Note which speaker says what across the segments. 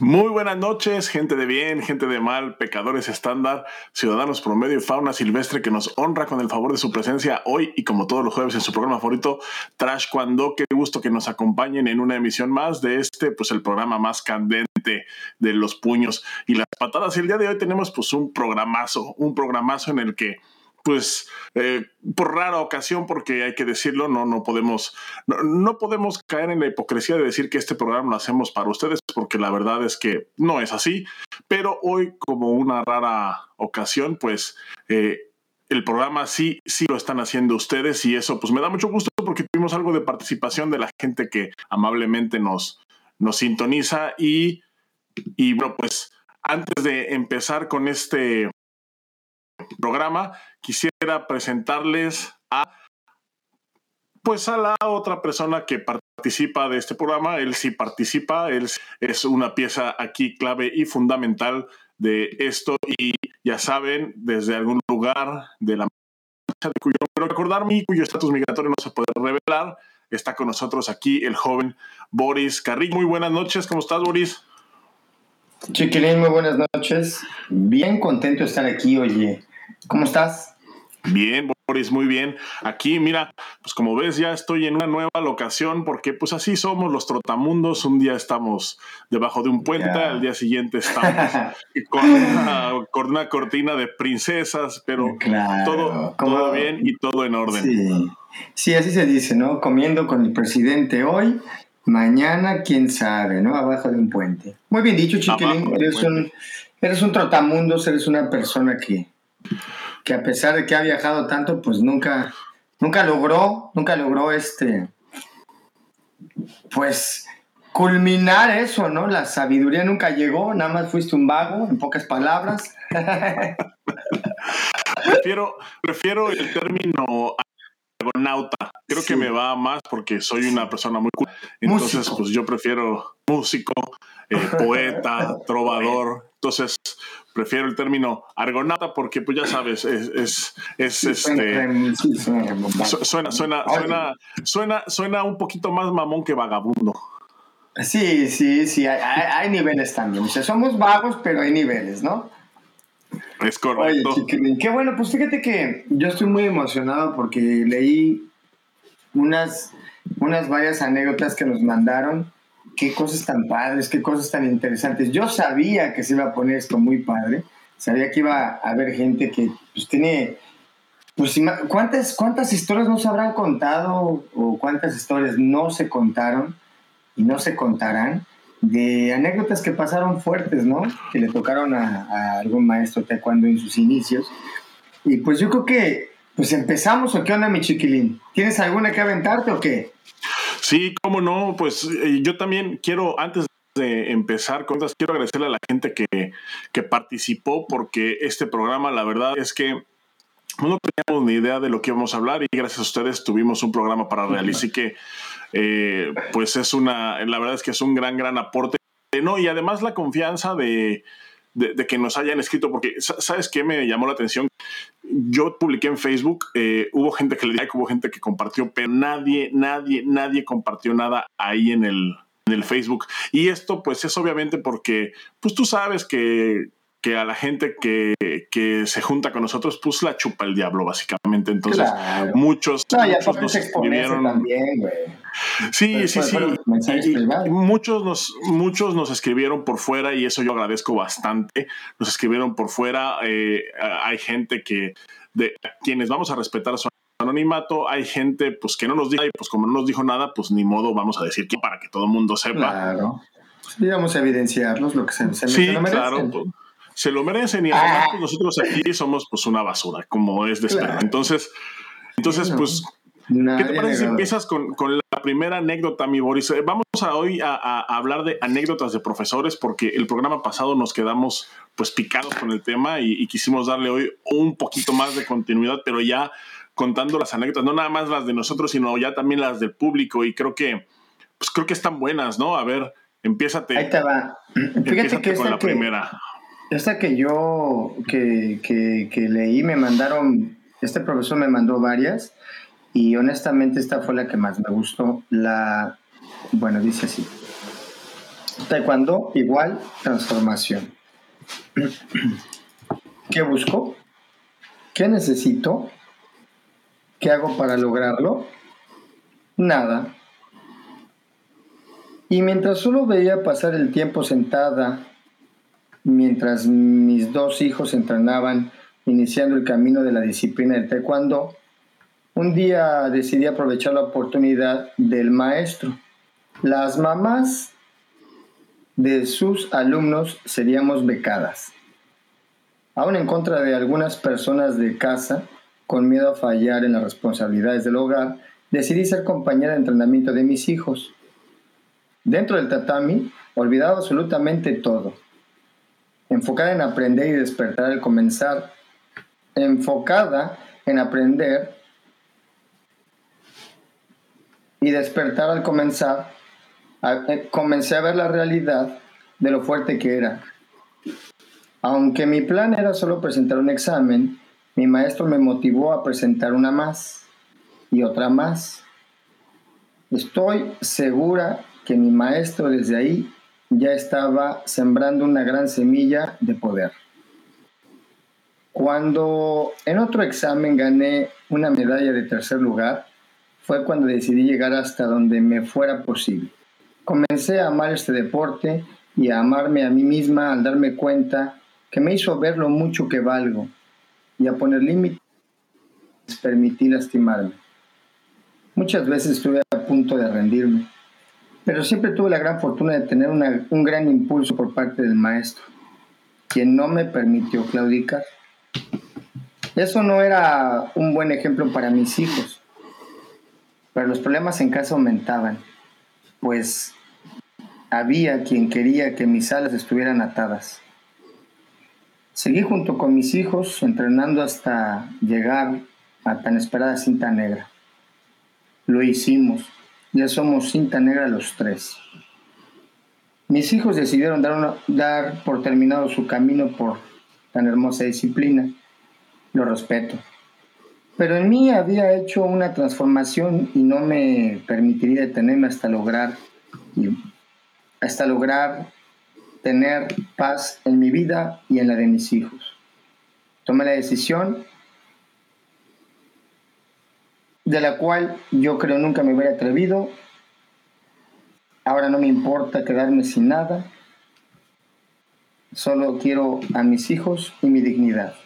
Speaker 1: Muy buenas noches, gente de bien, gente de mal, pecadores estándar, ciudadanos promedio y fauna silvestre que nos honra con el favor de su presencia hoy y como todos los jueves en su programa favorito, Trash Cuando. Qué gusto que nos acompañen en una emisión más de este, pues el programa más candente de los puños y las patadas. Y el día de hoy tenemos pues un programazo, un programazo en el que pues eh, por rara ocasión, porque hay que decirlo, no, no podemos, no, podemos caer en la hipocresía de decir que este programa lo hacemos para ustedes, porque la verdad es que no es así. Pero hoy, como una rara ocasión, pues eh, el programa sí, sí lo están haciendo ustedes, y eso pues me da mucho gusto porque tuvimos algo de participación de la gente que amablemente nos, nos sintoniza. Y, y bueno, pues antes de empezar con este programa, quisiera presentarles a pues a la otra persona que participa de este programa. Él sí participa, él es una pieza aquí clave y fundamental de esto y ya saben, desde algún lugar de la de cuyo pero recordarme y cuyo estatus migratorio no se puede revelar, está con nosotros aquí el joven Boris Carrillo. Muy buenas noches, ¿cómo estás Boris?
Speaker 2: Chiquilín, muy buenas noches. Bien contento de estar aquí, oye. ¿Cómo estás?
Speaker 1: Bien, Boris, muy bien. Aquí, mira, pues como ves, ya estoy en una nueva locación porque pues así somos los trotamundos. Un día estamos debajo de un puente, al día siguiente estamos con, una, cortina de princesas, pero todo, todo bien y todo en orden.
Speaker 2: Sí. sí, así se dice, ¿no? Comiendo con el presidente hoy, mañana, quién sabe, ¿no? Abajo de un puente. Muy bien dicho, chiquilín. Eres un, eres un trotamundos, eres una persona que que a pesar de que ha viajado tanto, pues nunca, nunca logró, nunca logró este, pues culminar eso, ¿no? La sabiduría nunca llegó, nada más fuiste un vago, en pocas palabras.
Speaker 1: prefiero, prefiero el término argonauta. Creo que me va más porque soy una persona muy cool. Entonces, pues yo prefiero músico, eh, poeta, trovador. Entonces, prefiero el término argonauta porque, pues ya sabes, es, es, es este. Suena, suena, suena, suena, suena un poquito más mamón que vagabundo.
Speaker 2: Sí, sí, sí, hay, hay, niveles también. O sea, somos vagos, pero hay niveles, ¿no?
Speaker 1: Es correcto.
Speaker 2: Oye, qué bueno, pues fíjate que yo estoy muy emocionado porque leí unas, unas varias anécdotas que nos mandaron qué cosas tan padres, qué cosas tan interesantes. Yo sabía que se iba a poner esto muy padre, sabía que iba a haber gente que pues tiene, pues ¿cuántas, cuántas historias no se habrán contado o cuántas historias no se contaron y no se contarán de anécdotas que pasaron fuertes, ¿no? Que le tocaron a, a algún maestro taekwondo en sus inicios. Y pues yo creo que, pues empezamos o qué onda, mi chiquilín. ¿Tienes alguna que aventarte o qué?
Speaker 1: Sí, cómo no, pues eh, yo también quiero, antes de empezar con estas, quiero agradecerle a la gente que, que participó porque este programa, la verdad es que no teníamos ni idea de lo que íbamos a hablar y gracias a ustedes tuvimos un programa para realizar. Así que, eh, pues es una, la verdad es que es un gran, gran aporte. No, y además la confianza de, de, que nos hayan escrito, porque ¿sabes qué me llamó la atención? Yo publiqué en Facebook, eh, hubo gente que le dio hubo gente que compartió, pero nadie, nadie, nadie compartió nada ahí en el, en el Facebook. Y esto pues es obviamente porque, pues tú sabes que que a la gente que, que, se junta con nosotros, pues la chupa el diablo, básicamente. Entonces, muchos, muchos nos escribieron. También, güey. Sí, sí, sí. muchos, nos, muchos nos escribieron por fuera y eso yo agradezco bastante. Nos escribieron por fuera. Eh, hay gente que, de quienes vamos a respetar su anonimato, hay gente pues que no nos dijo, y pues como no nos dijo nada, pues ni modo vamos a decir que para que todo el mundo sepa.
Speaker 2: Claro. Sí, vamos a evidenciarlos lo que se, se
Speaker 1: sí, claro. Pues, se lo merecen y además pues, nosotros aquí somos pues una basura, como es de esperar. Entonces, entonces pues, ¿qué te parece si empiezas con, con, la primera anécdota, mi Boris? Eh, vamos a hoy a, hablar de anécdotas de profesores porque el programa pasado nos quedamos pues picados con el tema y, quisimos darle hoy un poquito más de continuidad, pero ya contando las anécdotas, no nada más las de nosotros, sino ya también las del público y creo que pues creo que están buenas, ¿no? A ver, empiézate.
Speaker 2: Ahí te va.
Speaker 1: Fíjate con la primera.
Speaker 2: Esta que yo que, que, leí me mandaron, este profesor me mandó varias y honestamente esta fue la que más me gustó. La, bueno, dice así. Taekwondo igual transformación. ¿Qué busco? ¿Qué necesito? ¿Qué hago para lograrlo? Nada. Y mientras solo veía pasar el tiempo sentada, mientras mis dos hijos entrenaban, iniciando el camino de la disciplina del taekwondo, un día decidí aprovechar la oportunidad del maestro. Las mamás de sus alumnos seríamos becadas. Aún en contra de algunas personas de casa, con miedo a fallar en las responsabilidades del hogar, decidí ser compañera de entrenamiento de mis hijos. Dentro del tatami, olvidaba absolutamente todo. Enfocada en aprender y despertar al comenzar, enfocada en aprender y despertar al comenzar, eh, comencé a ver la realidad de lo fuerte que era. Aunque mi plan era solo presentar un examen, mi maestro me motivó a presentar una más y otra más. Estoy segura que mi maestro desde ahí ya estaba sembrando una gran semilla de poder. Cuando en otro examen gané una medalla de tercer lugar, fue cuando decidí llegar hasta donde me fuera posible. Comencé a amar este deporte y a amarme a mí misma al darme cuenta que me hizo ver lo mucho que valgo y a poner límites permití lastimarme. Muchas veces estuve a punto de rendirme, pero siempre tuve la gran fortuna de tener un gran impulso por parte del maestro, quien no me permitió claudicar. Eso no era un buen ejemplo para mis hijos, pero los problemas en casa aumentaban, pues había quien quería que mis alas estuvieran atadas. Seguí junto con mis hijos entrenando hasta llegar a tan esperada cinta negra. Lo hicimos, ya somos cinta negra los tres. Mis hijos decidieron dar, dar por terminado su camino por tan hermosa disciplina. Lo respeto. Pero en mí había hecho una transformación y no me permitiría detenerme hasta lograr hasta lograr tener paz en mi vida y en la de mis hijos. Tomé la decisión de la cual yo creo nunca me hubiera atrevido. Ahora no me importa quedarme sin nada. Solo quiero a mis hijos y mi dignidad.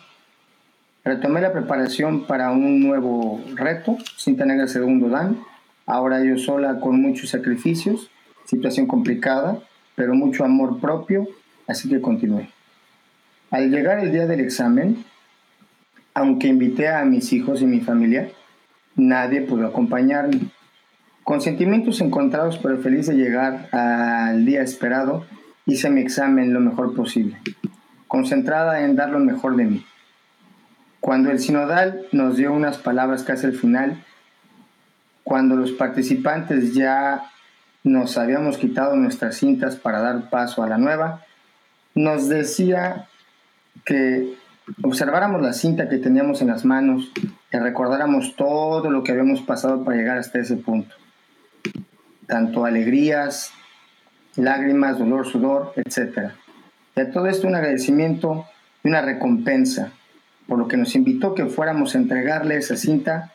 Speaker 2: Retomé la preparación para un nuevo reto, Cinta Negra Segundo Dan. Ahora yo sola con muchos sacrificios situación complicada, pero mucho amor propio, así que continué. Al llegar el día del examen, aunque invité a mis hijos y mi familia, nadie pudo acompañarme. Con sentimientos encontrados, pero feliz de llegar al día esperado, hice mi examen lo mejor posible, concentrada en dar lo mejor de mí. Cuando el sinodal nos dio unas palabras casi al final, cuando los participantes ya nos habíamos quitado nuestras cintas para dar paso a la nueva, nos decía que observáramos la cinta que teníamos en las manos, y recordáramos todo lo que habíamos pasado para llegar hasta ese punto. Tanto alegrías, lágrimas, dolor, sudor, etc. A todo esto un agradecimiento y una recompensa, por lo que nos invitó que fuéramos a entregarle esa cinta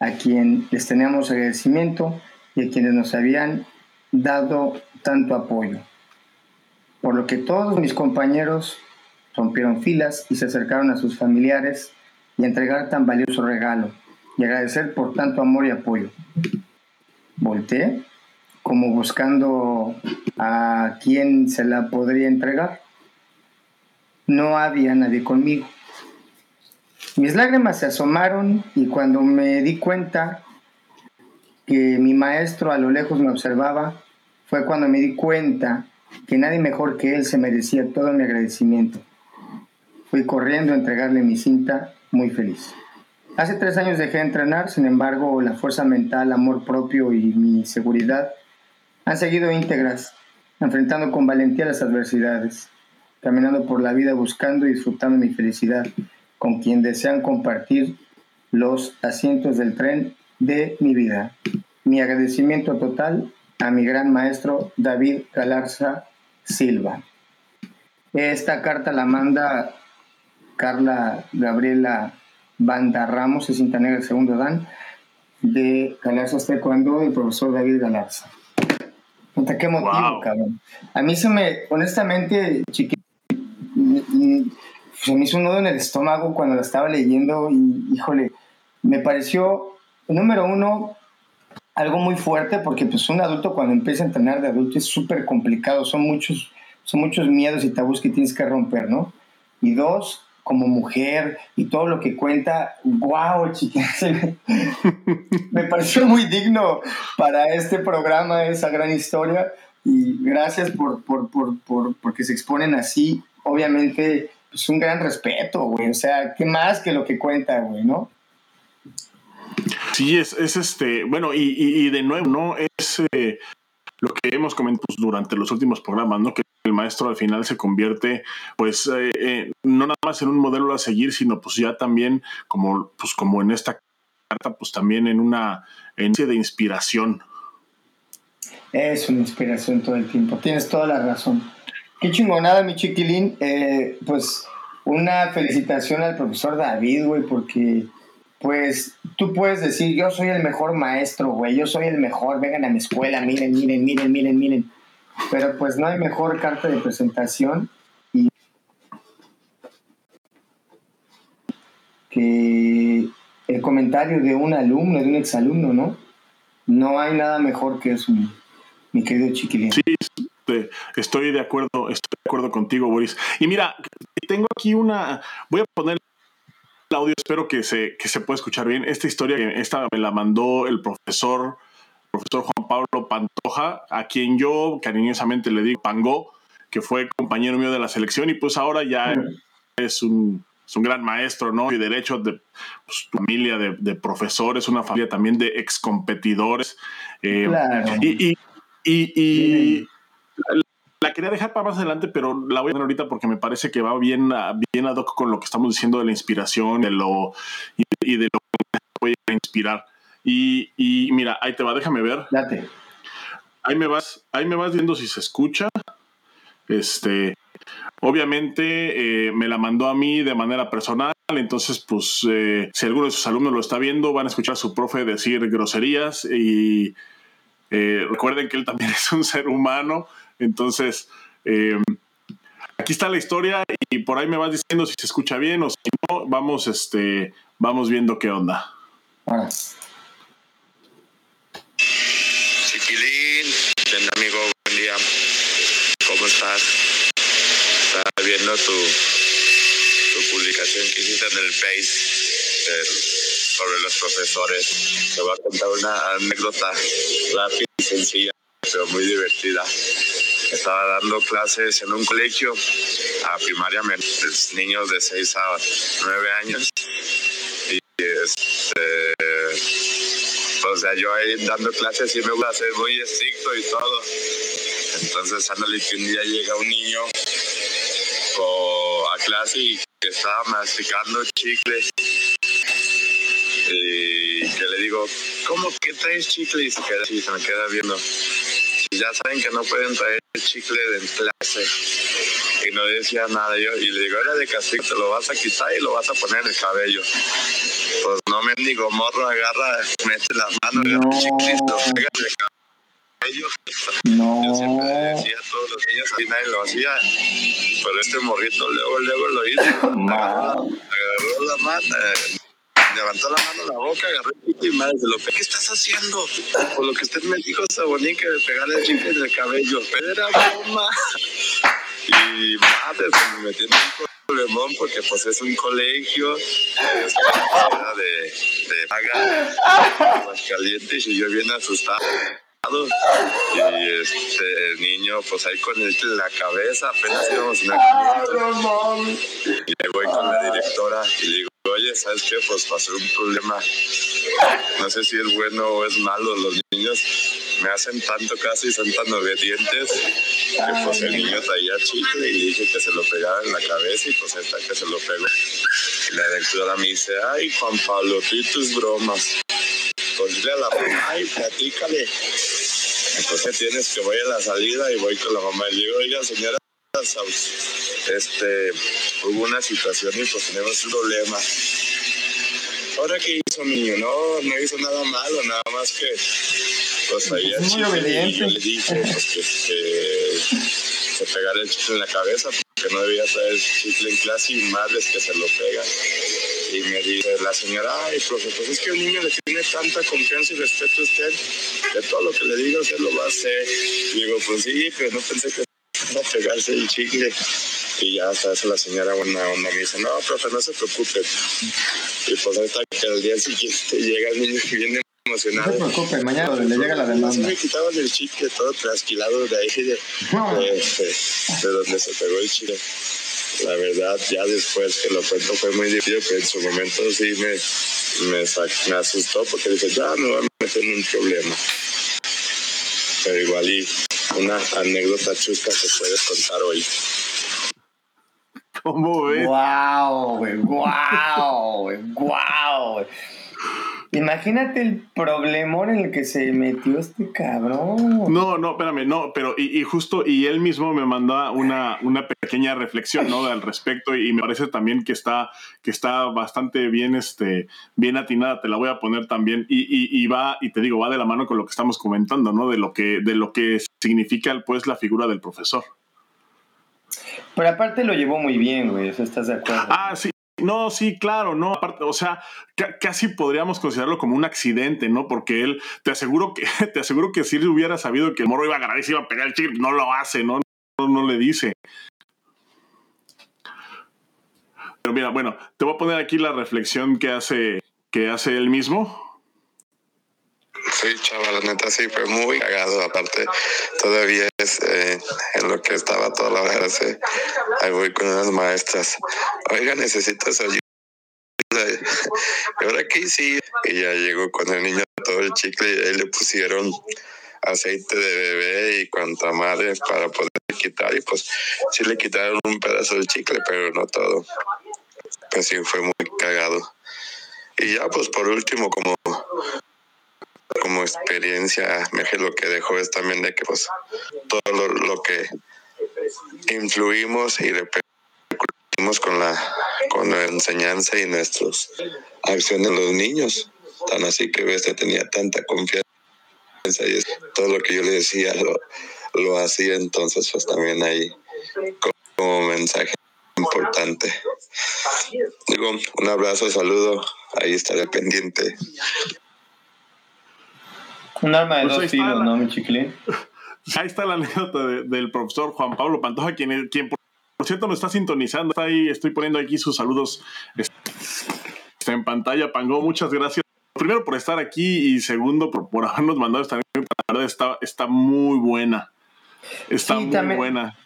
Speaker 2: a quien les teníamos agradecimiento y a quienes nos habían dado tanto apoyo. Por lo que todos mis compañeros rompieron filas y se acercaron a sus familiares y entregar tan valioso regalo y agradecer por tanto amor y apoyo. Volté como buscando a quién se la podría entregar. No había nadie conmigo. Mis lágrimas se asomaron y cuando me di cuenta que mi maestro a lo lejos me observaba, fue cuando me di cuenta que nadie mejor que él se merecía todo mi agradecimiento. Fui corriendo a entregarle mi cinta muy feliz. Hace tres años dejé de entrenar, sin embargo, la fuerza mental, amor propio y mi seguridad han seguido íntegras, enfrentando con valentía las adversidades, caminando por la vida buscando y disfrutando mi felicidad con quien desean compartir los asientos del tren de mi vida. Mi agradecimiento total a mi gran maestro David Galarza Silva. Esta carta la manda Carla Gabriela Banda Ramos, de Cinta Negra, segundo Dan, de Galarza Taekwondo, el profesor David Galarza. qué motivo, cabrón. A mí se me, honestamente, chiquito, se me hizo un nudo en el estómago cuando la estaba leyendo y, híjole, me pareció, número uno, algo muy fuerte porque pues un adulto cuando empieza a entrenar de adulto es súper complicado, son muchos, son muchos miedos y tabús que tienes que romper, ¿no? Y dos, como mujer y todo lo que cuenta, wow, chicas, me pareció muy digno para este programa, esa gran historia, y gracias por, por, por, por porque se exponen así, obviamente, pues un gran respeto, güey, o sea, ¿qué más que lo que cuenta, güey, no?
Speaker 1: Sí, es, es este, bueno, y, y, de nuevo, ¿no? Es eh, lo que hemos comentado durante los últimos programas, ¿no? Que el maestro al final se convierte, pues, eh, eh, no nada más en un modelo a seguir, sino pues ya también, como, pues, como en esta carta, pues también en una en de inspiración.
Speaker 2: Es una inspiración todo el tiempo, tienes toda la razón. Qué chingonada, mi chiquilín. pues una felicitación al profesor David, güey, porque pues tú puedes decir, yo soy el mejor maestro, güey, yo soy el mejor, vengan a mi escuela, miren, miren, miren, miren, miren. Pero pues no hay mejor carta de presentación y que el comentario de un alumno, de un exalumno, ¿no? No hay nada mejor que eso, mi, querido chiquilín.
Speaker 1: Sí, estoy de acuerdo, estoy de acuerdo contigo, Boris. Y mira, tengo aquí una, voy a poner el audio, espero que se, que se pueda escuchar bien. Esta historia, esta me la mandó el profesor, profesor Juan Pablo Pantoja, a quien yo cariñosamente le digo Pango, que fue compañero mío de la selección y pues ahora ya es un, es un gran maestro, ¿no? Y derecho de pues, familia de, de, profesores, una familia también de excompetidores. Eh, claro. Y, y, y, y la quería dejar para más adelante, pero la voy a poner ahorita porque me parece que va bien, bien ad hoc con lo que estamos diciendo de la inspiración de lo, y, de lo que puede inspirar. Y, y, mira, ahí te va, déjame ver.
Speaker 2: Date.
Speaker 1: Ahí me vas, ahí me vas viendo si se escucha. Este, obviamente eh, me la mandó a mí de manera personal, entonces pues eh, si alguno de sus alumnos lo está viendo, van a escuchar a su profe decir groserías y eh, recuerden que él también es un ser humano, entonces, eh, aquí está la historia y por ahí me vas diciendo si se escucha bien o si no, vamos, este, vamos viendo qué onda.
Speaker 3: Chiquilín, amigo, buen día. ¿Cómo estás? Estaba viendo tu, tu publicación que hiciste en el Face sobre los profesores. Te voy a contar una anécdota rápida y sencilla, pero muy divertida estaba dando clases en un colegio a primaria, niños de 6 a 9 años. Y este, o sea, yo ahí dando clases sí me gusta ser muy estricto y todo. Entonces, ándale que un día llega un niño a clase y que estaba masticando chicle. Y que le digo, ¿cómo que traes chicle? Y se, queda, y se me queda viendo ya saben que no pueden traer chicle de clase. Y no decía nada yo. Y le digo, era de castigo, te lo vas a quitar y lo vas a poner en el cabello. Pues no me digo, morro, agarra, mete las manos, no. agarra el chicle y lo pega en el cabello. No. Yo siempre decía a todos los niños, así nadie lo hacía. Pero este morrito luego, luego lo hizo. Agarró, agarró la mano, levantó la mano a la boca, agarró el y madre se lo ¿Qué estás haciendo? Por lo que usted me dijo, Sabonín, que de pegarle el chicle en el cabello. Pero era broma. Y madre, se me metió en un problemón porque pues es un colegio es de, de paga calientes y yo bien asustado y este el niño pues ahí con él en la cabeza apenas íbamos en la y le voy con la directora y le digo oye, ¿sabes qué? Pues pasó un problema. No sé si es bueno o es malo. Los niños me hacen tanto caso y son tan obedientes que pues el niño traía chicle y dije que se lo pegara en la cabeza y pues esta que se lo pegó. Y la directora me dice, ay Juan Pablo, tú tus bromas. Pues dile a la mamá y platícale. Pues tienes que voy a la salida y voy con la mamá y le digo, oiga señora, este, hubo una situación y pues tenemos un problema. Ahora qué hizo niño, no, no hizo nada malo, nada más que pues ahí
Speaker 2: Es muy
Speaker 3: así,
Speaker 2: obediente.
Speaker 3: yo le dije pues, que, que se pegara el chicle en la cabeza porque no debía traer chicle en clase y madres que se lo pegan. Y me dice la señora, ay, profe, pues es que el niño le tiene tanta confianza y respeto a usted, que todo lo que le diga usted lo va a hacer. Y digo, pues sí, pero no pensé que iba a pegarse el chicle. Y ya hasta eso la señora buena onda me dice, no, profe, no se preocupe. Y pues ahorita que al día siguiente llega el niño viene
Speaker 2: No
Speaker 3: emocionado.
Speaker 2: se preocupe, mañana le llega la
Speaker 3: Sí
Speaker 2: demanda.
Speaker 3: me quitaban el chicle todo trasquilado de ahí, de,
Speaker 2: No.
Speaker 3: de, de- de donde se pegó el chicle. La verdad, ya después que lo cuento fue muy difícil, pero en su momento sí me, me asustó porque dije, ya me voy a meter en un problema. Pero igual y una anécdota chusca que puedes contar hoy.
Speaker 1: ¿Cómo ves?
Speaker 2: Wow, güey, wow, güey, wow. güey. Imagínate el problemón en el que se metió este cabrón.
Speaker 1: No, no, espérame, no, pero y, y justo, y él mismo me manda una, una pequeña reflexión, ¿no? Al respecto, y me parece también que está, que está bastante bien, este, bien atinada, te la voy a poner también, y, y, y va, y te digo, va de la mano con lo que estamos comentando, ¿no? De lo que, de lo que significa, pues, la figura del profesor.
Speaker 2: Pero aparte lo llevó muy bien, güey, ¿eso estás de acuerdo?
Speaker 1: Ah, sí. No, sí, claro, no, aparte, o sea, ca- casi podríamos considerarlo como un accidente, ¿no? Porque él, te aseguro que, te aseguro que si él hubiera sabido que el morro iba a ganar y se iba a pegar el chip, no lo hace, ¿no? No, no le dice. Pero mira, bueno, te voy a poner aquí la reflexión que hace, que hace él mismo.
Speaker 3: Sí, chava, la neta sí fue muy cagado. Aparte, todavía es eh, en lo que estaba toda la clase. Ahí voy con unas maestras. Oiga, necesito su ayuda. ¿Y ahora qué hice? Y ya llegó con el niño todo el chicle y ahí le pusieron aceite de bebé y cuanta madre para poder quitar. Y pues sí le quitaron un pedazo del chicle, pero no todo. Pues sí, fue muy cagado. Y ya, pues por último, como como experiencia, me que lo que dejó es también de que pues todo lo, lo que influimos y repercutimos con la con la enseñanza y nuestras acciones los niños. Tan así que este tenía tanta confianza y todo lo que yo le decía lo, lo hacía entonces pues también ahí como mensaje importante. Digo, un abrazo, saludo, ahí estaré pendiente.
Speaker 2: Un arma de
Speaker 1: Pues
Speaker 2: dos
Speaker 1: la-
Speaker 2: ¿no, mi chiquilín?
Speaker 1: Ahí está la anécdota de- del profesor Juan Pablo Pantoja, quien, quien por cierto nos está sintonizando. Está ahí, estoy poniendo aquí sus saludos está en pantalla. Pango, muchas gracias. Primero por estar aquí y segundo por, por habernos mandado esta anécdota. La verdad está, está muy buena. Está
Speaker 2: Sí,
Speaker 1: muy
Speaker 2: también-
Speaker 1: buena.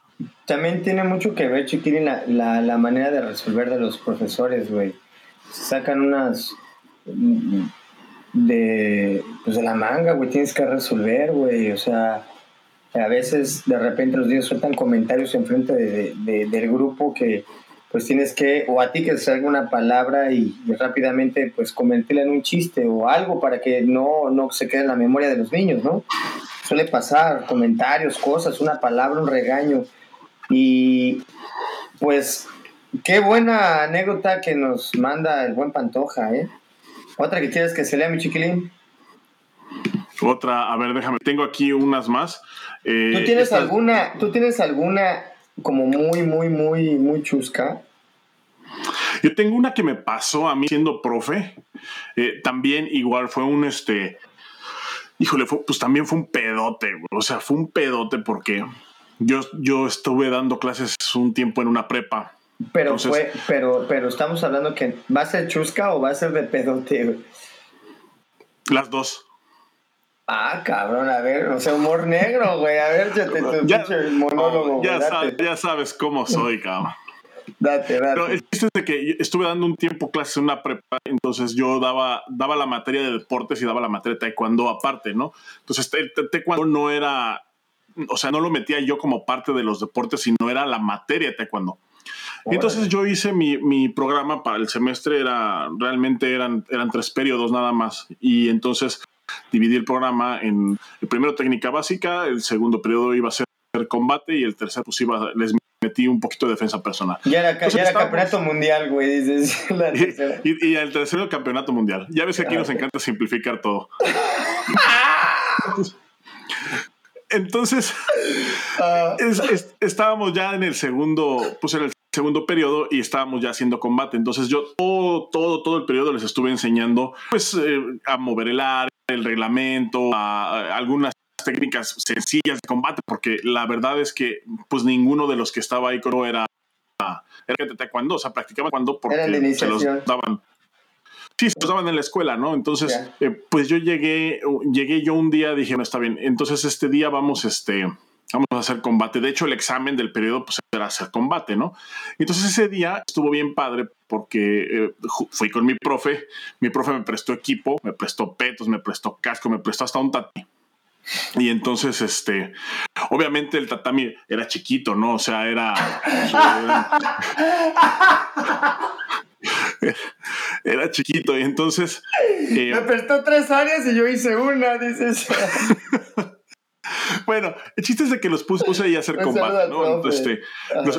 Speaker 2: También tiene mucho que ver, chiquilín, la, la, la manera de resolver de los profesores, güey. Sacan unas de, pues de la manga, güey, tienes que resolver, güey. O sea, a veces de repente los niños sueltan comentarios enfrente de, de- del grupo que pues tienes que, o a ti que salga una palabra y, y rápidamente pues convertirla en un chiste o algo para que no, no se quede en la memoria de los niños, ¿no? Suele pasar comentarios, cosas, una palabra, un regaño. Y pues qué buena anécdota que nos manda el buen Pantoja, ¿eh? Otra que quieres que se lea, mi chiquilín.
Speaker 1: Otra, a ver, déjame. Tengo aquí unas más. Eh,
Speaker 2: ¿Tú tienes
Speaker 1: estas-
Speaker 2: alguna, tú tienes alguna como muy, muy, muy, muy chusca?
Speaker 1: Yo tengo una que me pasó a mí siendo profe. Eh, también igual fue un este. Híjole, fue- pues también fue un pedote. güey. O sea, fue un pedote porque yo, yo estuve dando clases un tiempo en una prepa.
Speaker 2: Pero
Speaker 1: Entonces-
Speaker 2: fue, pero, pero estamos hablando que va a ser chusca o va a ser de pedote?
Speaker 1: Las dos.
Speaker 2: Ah, cabrón, a ver, o sea, humor negro, güey. A ver, échate tu
Speaker 1: Ya,
Speaker 2: pinche monólogo,
Speaker 1: ya,
Speaker 2: güey,
Speaker 1: sabes, ya sabes cómo soy, cabrón.
Speaker 2: date,
Speaker 1: Pero
Speaker 2: date.
Speaker 1: el chiste es de que yo estuve dando un tiempo clases en una prepa, entonces yo daba, daba la materia de deportes y daba la materia de taekwondo aparte, ¿no? Entonces el ta- taekwondo no era, o sea, no lo metía yo como parte de los deportes, sino era la materia de taekwondo. Y entonces yo hice mi, mi programa para el semestre, era realmente eran, eran tres periodos nada más. Y entonces dividí el programa en el primero técnica básica, el segundo periodo iba a ser combate y el tercer pues iba, les metí un poquito de defensa personal.
Speaker 2: Ya era, campeonato mundial, güey, dices.
Speaker 1: y, y, el tercero campeonato mundial. Ya ves que aquí nos encanta simplificar todo. Entonces, ah. estábamos ya en el segundo, pues en el segundo periodo y estábamos ya haciendo combate. Entonces yo todo, todo, todo el periodo les estuve enseñando pues eh, a mover el área, el reglamento, a, algunas técnicas sencillas de combate, porque la verdad es que pues ninguno de los que estaba ahí creo era, era de taekwondo, o sea, practicaban cuando porque se los daban. Sí, se los daban en la escuela, ¿no? Entonces, eh, pues yo llegué, llegué yo un día, dije, no, está bien. Entonces este día vamos, este, vamos a hacer combate. De hecho, el examen del periodo pues, era hacer combate, ¿no? Entonces ese día estuvo bien padre porque eh, fui con mi profe, mi profe me prestó equipo, me prestó petos, me prestó casco, me prestó hasta un tatami. Y entonces, este, obviamente el tatami era chiquito, ¿no? O sea, era... era, chiquito y entonces...
Speaker 2: Eh, me prestó tres áreas y yo hice una, dices.
Speaker 1: Bueno, el chiste es de que los puse, ahí a hacer combate, ¿no? Este,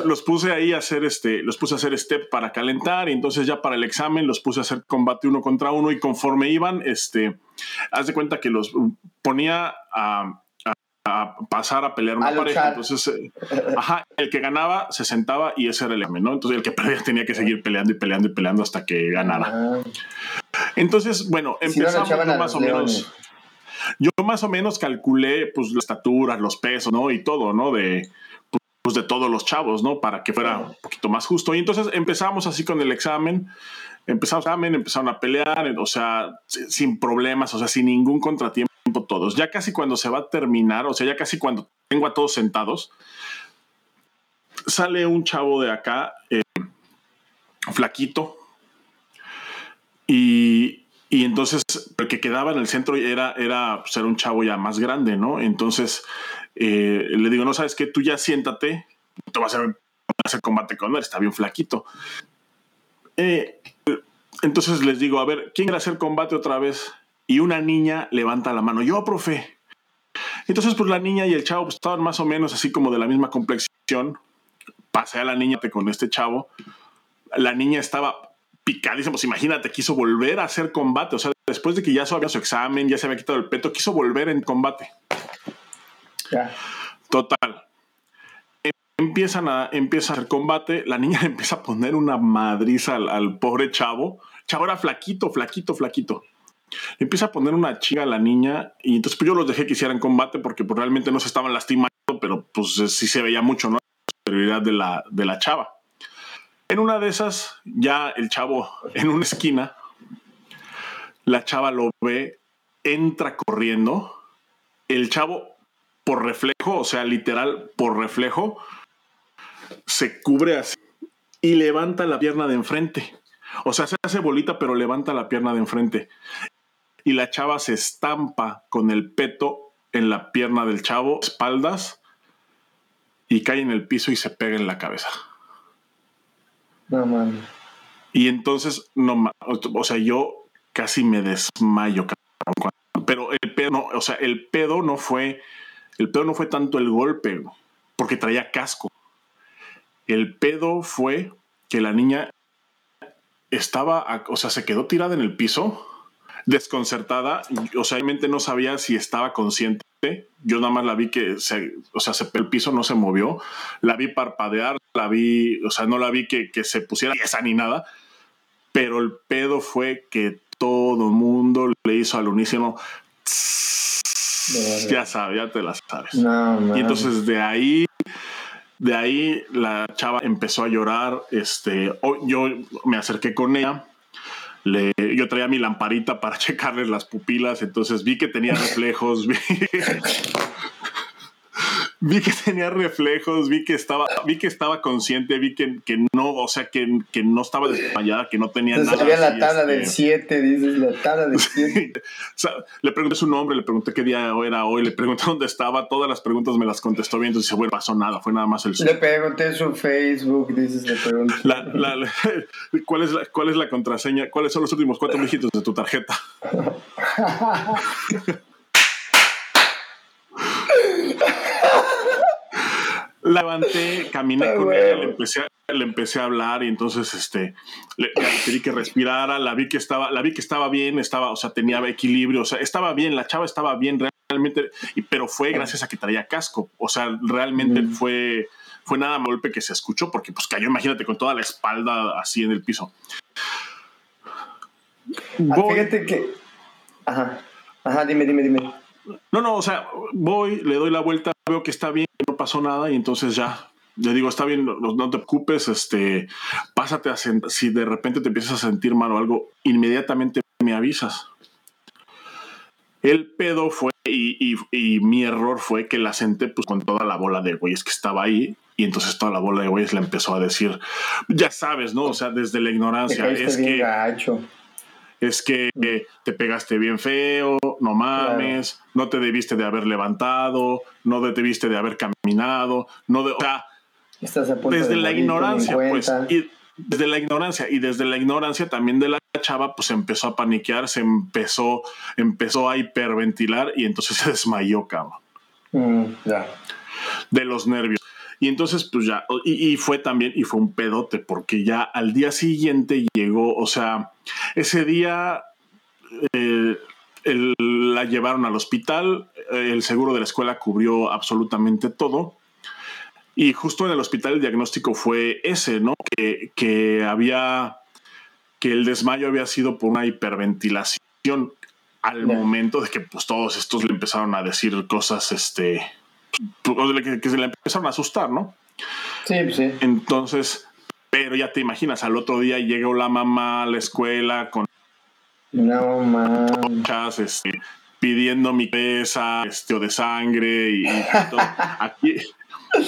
Speaker 1: los, puse ahí a hacer este, los puse a hacer step para calentar, y entonces ya para el examen los puse a hacer combate uno contra uno, y conforme iban, este, haz de cuenta que los ponía a, pasar a pelear una pareja. Entonces, eh, ajá, el que ganaba se sentaba y ese era el examen, ¿no? Entonces el que perdía tenía que seguir peleando y peleando y peleando hasta que ganara. Entonces, bueno, empezamos más o menos. Yo más o menos calculé pues la estatura, los pesos, ¿no? Y todo, ¿no? De, pues, de todos los chavos, ¿no? Para que fuera un poquito más justo. Y entonces empezamos así con el examen. Empezamos examen, empezaron a pelear, o sea, sin problemas, o sea, sin ningún contratiempo todos. Ya casi cuando se va a terminar, o sea, ya casi cuando tengo a todos sentados, sale un chavo de acá, eh, flaquito, y, y entonces, el que quedaba en el centro era, era pues, un chavo ya más grande, ¿no? Entonces, eh, le digo, no sabes qué, tú ya siéntate, te vas a hacer combate con él, está bien flaquito. Eh, entonces les digo, a ver, ¿quién quiere hacer combate otra vez? Y una niña levanta la mano, yo, profe. Entonces, pues la niña y el chavo pues, estaban más o menos así como de la misma complexión. Pasé a la niña con este chavo. La niña estaba picadísimos. Imagínate, quiso volver a hacer combate. O sea, después de que ya había su examen, ya se había quitado el peto, quiso volver en combate. Total. Empiezan a, empieza a hacer combate. La niña empieza a poner una madriza al, pobre chavo. Chavo era flaquito, flaquito, flaquito. Empieza a poner una chiga a la niña y entonces pues yo los dejé que hicieran combate porque pues, realmente no se estaban lastimando, pero pues sí se veía mucho, ¿no? La superioridad de la, de la chava. En una de esas, ya el chavo en una esquina, la chava lo ve, entra corriendo, el chavo por reflejo, o sea, literal por reflejo, se cubre así y levanta la pierna de enfrente. O sea, se hace bolita, pero levanta la pierna de enfrente. Y la chava se estampa con el peto en la pierna del chavo, espaldas, y cae en el piso y se pega en la cabeza. Y entonces, no o sea, yo casi me desmayo, pero el pedo no, o sea, el pedo no fue, el pedo no fue tanto el golpe, porque traía casco. El pedo fue que la niña estaba, o sea, se quedó tirada en el piso, desconcertada, o sea, realmente no sabía si estaba consciente. Yo nada más la vi que se, o sea, se, el piso no se movió, la vi parpadear, la vi, o sea, no la vi que, que se pusiera esa ni nada, pero el pedo fue que todo mundo le hizo al unísono. ya sabes, ya te la sabes. y entonces de ahí, de ahí la chava empezó a llorar. Este, yo me acerqué con ella. Le, yo traía mi lamparita para checarle las pupilas, entonces vi que tenía reflejos, vi que tenía reflejos, vi que estaba, vi que estaba consciente, vi que, que no, o sea, que, que no estaba desmayada, que no tenía nada.
Speaker 2: había la tabla
Speaker 1: este,
Speaker 2: del 7, dices, la tabla del 7.
Speaker 1: o sea, le pregunté su nombre, le pregunté qué día era hoy, le pregunté dónde estaba, todas las preguntas me las contestó bien, entonces dice, bueno, pasó nada, fue nada más el
Speaker 2: Le pregunté su Facebook, dices, le pregunté.
Speaker 1: La- la- la- ¿cuál, es la, ¿Cuál es la contraseña? ¿Cuáles son los últimos cuatro dígitos de tu tarjeta? La levanté, caminé con ella, le empecé, a, le empecé a hablar y entonces este, le le pedí que respirara, la vi que estaba, la vi que estaba bien, estaba, o sea, tenía equilibrio, o sea, estaba bien, la chava estaba bien realmente, y, pero fue gracias a que traía casco, o sea, realmente
Speaker 2: Mm.
Speaker 1: fue, fue nada más golpe que se escuchó porque pues cayó, imagínate, con toda la espalda así en el piso.
Speaker 2: Ah,
Speaker 1: Voy-
Speaker 2: Fíjate que. Ajá. Ajá, dime, dime, dime.
Speaker 1: No, no, o sea, voy, le doy la vuelta, veo que está bien, no pasó nada y entonces ya. Le digo, está bien, no, no te preocupes, este, pásate a sentar. Si de repente te empiezas a sentir mal o algo, inmediatamente me avisas. El pedo fue, y, y- y mi error fue que la senté pues con toda la bola de güeyes que estaba ahí. Y entonces toda la bola de güeyes le empezó a decir, ya sabes, ¿no? O sea, desde la ignorancia. Es
Speaker 2: bien
Speaker 1: que es que te pegaste bien feo, no mames, no te debiste de haber levantado, no te debiste de haber caminado, no de, o sea,
Speaker 2: Estás a punto
Speaker 1: desde
Speaker 2: de
Speaker 1: la ignorancia, pues, y desde la ignorancia y desde la ignorancia también de la chava, pues empezó a paniquear, se empezó, empezó a hiperventilar y entonces se desmayó, cabrón
Speaker 2: Mm, ya.
Speaker 1: de los nervios. Y entonces, pues ya, y, y fue también, y fue un pedote, porque ya al día siguiente llegó, o sea, ese día eh, el- la llevaron al hospital, eh, el seguro de la escuela cubrió absolutamente todo. Y justo en el hospital el diagnóstico fue ese, ¿no? Que, que había, que el desmayo había sido por una hiperventilación al momento de que pues todos estos le empezaron a decir cosas, este, que, que se le empezaron a asustar, ¿no?
Speaker 2: Sí, pues sí.
Speaker 1: Entonces, pero ya te imaginas, al otro día llegó la mamá a la escuela con
Speaker 2: No,
Speaker 1: muchas, este, pidiendo mi pesa, este, o de sangre y, y todo. Aquí,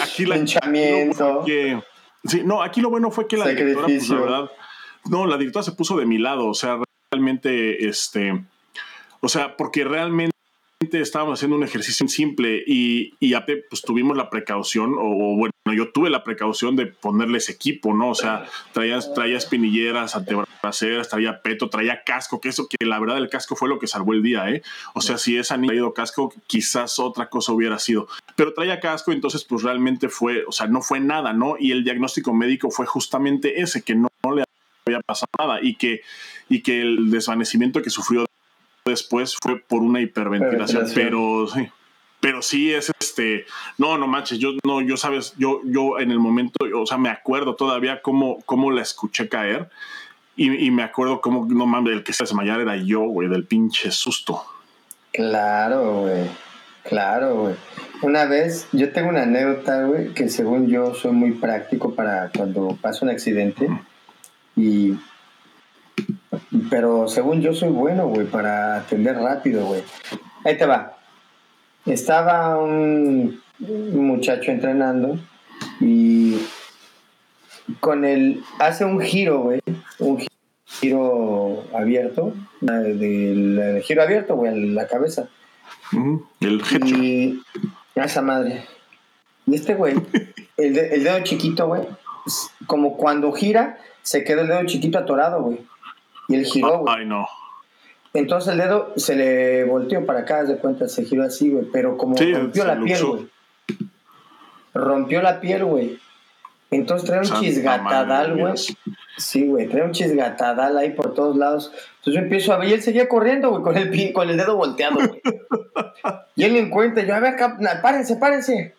Speaker 1: aquí la
Speaker 2: Hinchamiento.
Speaker 1: que- sí, no, aquí lo bueno fue que la directora, pues, la verdad, no, la directora se puso de mi lado, o sea, realmente, este, o sea, porque realmente estábamos haciendo un ejercicio simple y, y pues tuvimos la precaución, o, o, bueno, yo tuve la precaución de ponerles equipo, ¿no? O sea, traía, traía espinilleras, antebraceras, traía peto, traía casco, que eso, que la verdad el casco fue lo que salvó el día, ¿eh? O sea, si esa niña traído casco, quizás otra cosa hubiera sido. Pero traía casco, entonces pues realmente fue, o sea, no fue nada, ¿no? Y el diagnóstico médico fue justamente ese, que no, no le había pasado nada y que, y que el desvanecimiento que sufrió después fue por una hiperventilación, pero sí. Pero sí es este, no, no manches, yo no, yo sabes, yo, yo en el momento, o sea, me acuerdo todavía cómo, cómo la escuché caer y, y me acuerdo cómo, no mames, el que se desmayar era yo, güey, del pinche susto.
Speaker 2: Claro, güey. Claro, güey. Una vez, yo tengo una anécdota, güey, que según yo soy muy práctico para cuando pasa un accidente. Y. Pero según yo soy bueno, güey, para atender rápido, güey. Ahí te va. Estaba un, muchacho entrenando y con el. Hace un giro, güey. Un gi- giro abierto. Del del giro abierto, güey, la cabeza.
Speaker 1: El hecho.
Speaker 2: Y a esa madre. Y este güey, el, de- el dedo chiquito, güey, como cuando gira, se quedó el dedo chiquito atorado, güey. Y él giró, güey.
Speaker 1: Ay, no.
Speaker 2: Entonces el dedo se le volteó para acá, de cuenta, se giró así, güey. Pero como
Speaker 1: Sí,
Speaker 2: rompió la piel, güey. Rompió la piel, güey. Entonces trae un
Speaker 1: Santa
Speaker 2: chisgatadal, güey. Sí, güey, trae un chisgatadal ahí por todos lados. Entonces yo empiezo a ver y él seguía corriendo, güey, con el, con el dedo volteado, güey. y él encuentra, yo, a ver, párense, párense.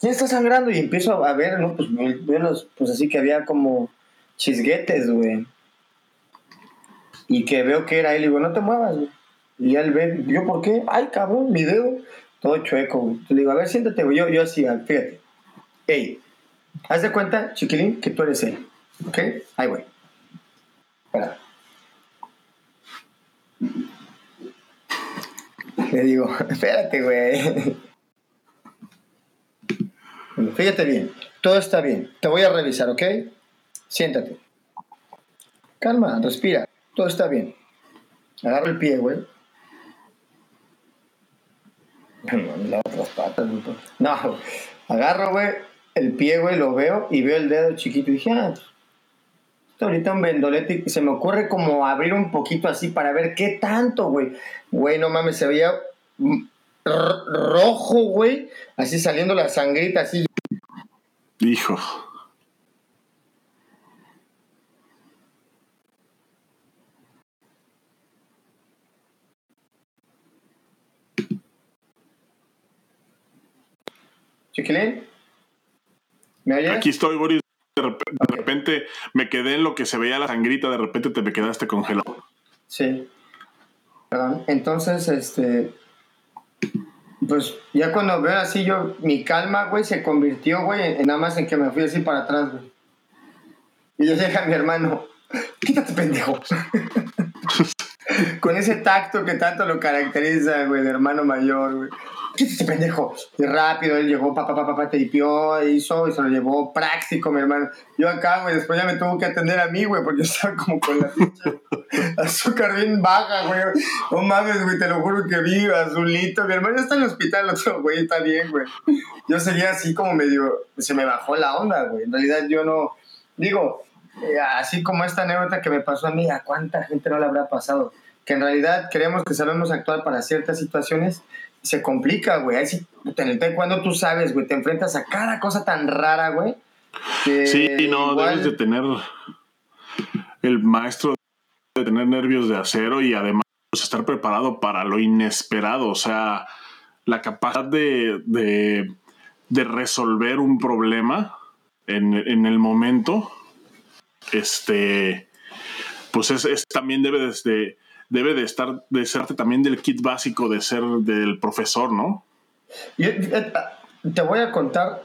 Speaker 2: ¿Quién está sangrando? Y empiezo a ver, ¿no? Pues pues así que había como chisguetes, güey. Y que veo que era él, y digo, no te muevas. Y él ve, yo, ¿por qué? Ay, cabrón, mi dedo. Todo chueco, güey. Le digo, a ver, siéntate, güey. Yo, yo así, fíjate. Ey, haz de cuenta, chiquilín, que tú eres él. ¿Ok? Ahí, güey. Espera. Le digo, espérate, güey. Bueno, fíjate bien, todo está bien. Te voy a revisar, ¿ok? Siéntate. Calma, respira. Todo está bien. Agarro el pie, güey. Las otras patas, güey. No, agarro, güey, el pie, güey, lo veo y veo el dedo chiquito y dije, ah, esto ahorita un vendolete se me ocurre como abrir un poquito así para ver qué tanto, güey. Güey, no mames, se veía rojo, güey, así saliendo la sangrita, así.
Speaker 1: Hijo.
Speaker 2: Chiquilín, ¿me oyes?
Speaker 1: Aquí estoy, Boris. De repente, de repente, me quedé en lo que se veía la sangrita, de repente te me quedaste congelado.
Speaker 2: Sí. Perdón. Entonces, este. Pues ya cuando veo así, yo, mi calma, güey, se convirtió, güey, en nada más en que me fui así para atrás, güey. Y yo dije a mi hermano, quítate, pendejo. Con ese tacto que tanto lo caracteriza, güey, de hermano mayor, güey. ¿qué pendejo? Y rápido, él llegó, papá, papá, papá, te limpió, hizo y se lo llevó práctico, mi hermano. Yo acá, güey, después ya me tuvo que atender a mí, güey, porque yo estaba como con la pinche azúcar bien baja, güey. No mames, güey, te lo juro que vi azulito. Mi hermano está en el hospital, otro, güey, está bien, güey. Yo seguía así como medio, se me bajó la onda, güey. En realidad yo no, digo, eh, así como esta anécdota que me pasó a mí, ¿a cuánta gente no le habrá pasado? Que en realidad creemos que sabemos actuar para ciertas situaciones se complica, güey. Ahí sí, en el taekwondo tú sabes, güey, te enfrentas a cada cosa tan rara, güey.
Speaker 1: Sí, no, debes de tener el maestro de tener nervios de acero y además pues, estar preparado para lo inesperado, o sea, la capacidad de, de, resolver un problema en, en, el momento, este, pues es, es también debe de, debe de estar, de serte también del kit básico de ser del profesor, ¿no?
Speaker 2: Eh, te voy a contar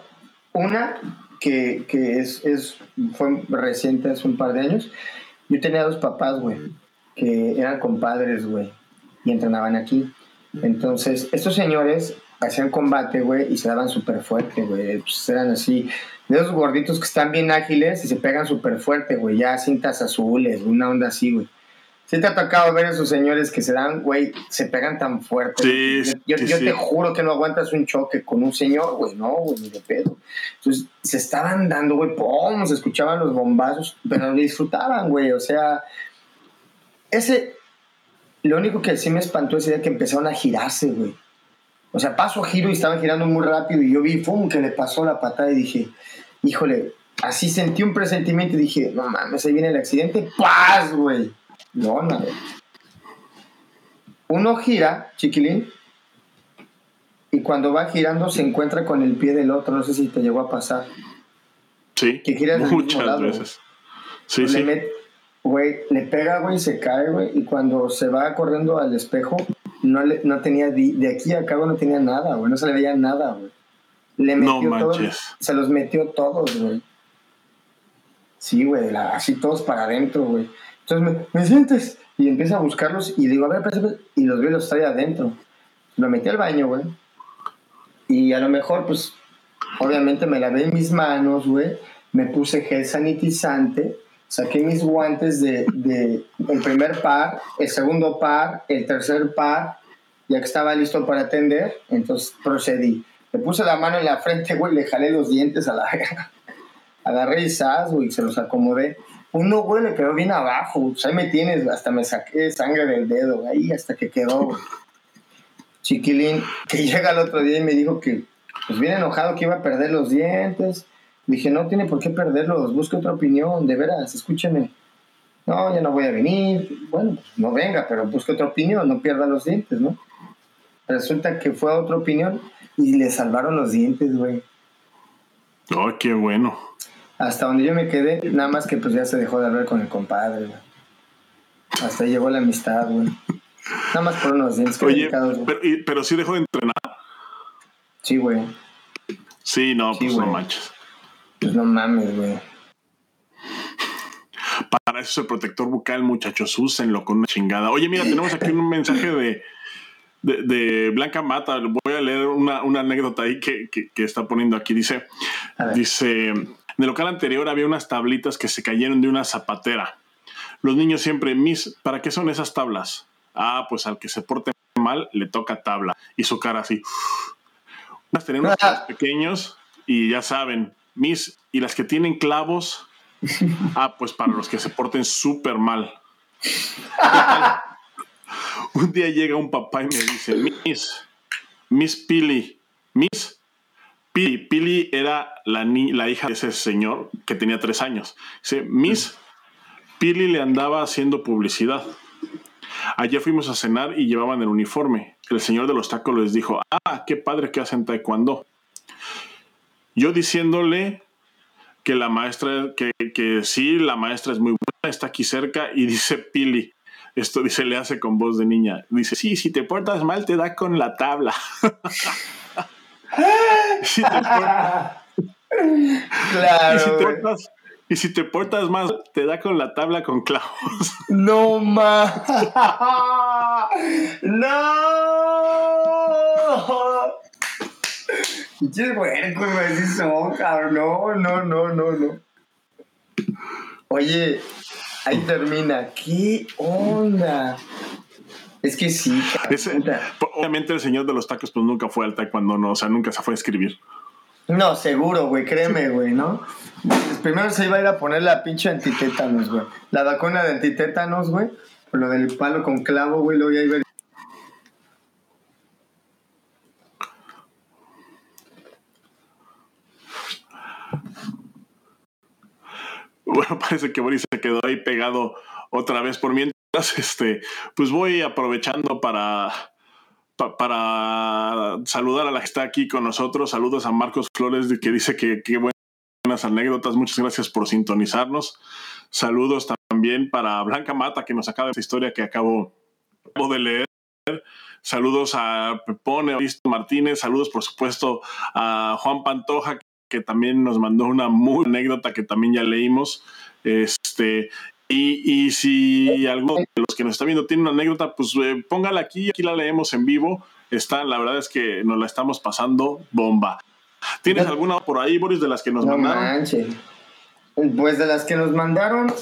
Speaker 2: una que, es, es, fue reciente, hace un par de años. Yo tenía dos papás, güey, que eran compadres, güey, y entrenaban aquí. Entonces, estos señores hacían combate, güey, y se daban súper fuerte, güey. Pues eran así, de esos gorditos que están bien ágiles y se pegan súper fuerte, güey. Ya cintas azules, una onda así, güey. Sí te ha tocado ver a esos señores que se dan, güey, se pegan tan fuerte.
Speaker 1: Sí,
Speaker 2: yo, yo te juro que no aguantas un choque con un señor, güey, no, güey, ni de pedo. Entonces, se estaban dando, güey, pum, se escuchaban los bombazos, pero disfrutaban, güey, o sea, ese, lo único que sí me espantó es que empezaron a girarse, güey. O sea, paso a giro y estaban girando muy rápido y yo vi, pum, que le pasó la patada y dije, híjole, así sentí un presentimiento y dije, no mames, ahí viene el accidente, paz, güey no, nada. Uno gira, chiquilín, y cuando va girando se encuentra con el pie del otro. No sé si te llegó a pasar.
Speaker 1: Sí.
Speaker 2: Que gira
Speaker 1: muchas veces. Sí, sí.
Speaker 2: Le, güey, le pega, güey, se cae, güey, y cuando se va corriendo al espejo, no, le, no tenía, de aquí a cabo no tenía nada, güey, no se le veía nada, güey. Le metió
Speaker 1: no
Speaker 2: todos, se los metió todos, güey. Sí, güey, así todos para adentro, güey. Entonces me, sientes y empieza a buscarlos y digo, a ver, y los veo y los trae adentro. Lo metí al baño, güey. Y a lo mejor, pues, obviamente me lavé mis manos, güey. Me puse gel sanitizante. Saqué mis guantes de, de el primer par, el segundo par, el tercer par, ya que estaba listo para atender, entonces procedí. Le puse la mano en la frente, güey, le jalé los dientes a la... Agarré güey, se los acomodé uno, güey, le quedó bien abajo. Pues ahí me tienes, hasta me saqué sangre del dedo, ahí hasta que quedó, Chiquilín, que llega el otro día y me dijo que, pues bien enojado que iba a perder los dientes. Dije, no tiene por qué perderlos, busque otra opinión, de veras, escúcheme. No, ya no voy a venir. Bueno, no venga, pero busque otra opinión, no pierda los dientes, ¿no? Resulta que fue a otra opinión y le salvaron los dientes, güey.
Speaker 1: Oh, qué bueno
Speaker 2: hasta donde yo me quedé, nada más que pues ya se dejó de hablar con el compadre, güey. Hasta ahí llegó la amistad, güey. Nada más por unos dientes
Speaker 1: Oye, pero, pero, sí dejó de entrenar.
Speaker 2: Sí, güey.
Speaker 1: Sí, no, pues no manches.
Speaker 2: Pues no mames, güey.
Speaker 1: Para eso es el protector bucal, muchachos, úsenlo con una chingada. Oye, mira, tenemos aquí un mensaje de, de, Blanca Mata. Voy a leer una, anécdota ahí que, está poniendo aquí. Dice, dice, en el local anterior había unas tablitas que se cayeron de una zapatera. Los niños siempre, mis, ¿para qué son esas tablas? Ah, pues al que se porte mal le toca tabla. Y su cara así. Unas tenemos pequeños y ya saben, mis, y las que tienen clavos. Ah, pues para los que se porten súper mal. un día llega un papá y me dice, Miss, Miss Pili, Miss Pili, Pili era la, la hija de ese señor que tenía tres años. Dice, Miss Pili le andaba haciendo publicidad. Ayer fuimos a cenar y llevaban el uniforme. El señor de los tacos les dijo, ah, qué padre que hacen taekwondo. Yo diciéndole que la maestra, que, que sí, la maestra es muy buena, está aquí cerca, y dice Pili, esto dice, le hace con voz de niña. Dice, sí, si te portas mal, te da con la tabla. claro. Y si, te portas, mal, te da con la tabla con clavos.
Speaker 2: No más. no. Qué bueno, así son, cabrón. No, no, no, no, no. Oye, Ahí termina. ¿Qué onda? Es que sí.
Speaker 1: obviamente el señor de los tacos pues nunca fue al taekwondo, no, o sea, nunca se fue a escribir.
Speaker 2: No, seguro, güey, créeme, güey, ¿no? Primero se iba a ir a poner la pinche antitétanos, güey. La vacuna de antitétanos, güey. Lo del palo con clavo, güey, luego ya iba a
Speaker 1: Bueno, parece que Boris se quedó ahí pegado otra vez por mientras. Este, pues voy aprovechando para, para saludar a la que está aquí con nosotros. Saludos a Marcos Flores, que dice que qué buenas anécdotas. Muchas gracias por sintonizarnos. Saludos también para Blanca Mata, que nos acaba esta historia que acabo, de leer. Saludos a Pepone, Augusto Martínez. Saludos, por supuesto, a Juan Pantoja, que también nos mandó una muy anécdota que también ya leímos. Este, y, si alguno de los que nos está viendo tiene una anécdota, pues eh, póngala aquí, aquí la leemos en vivo. Está, la verdad es que nos la estamos pasando bomba. ¿Tienes alguna por ahí, Boris, de las que nos mandaron?
Speaker 2: Pues de las que nos mandaron,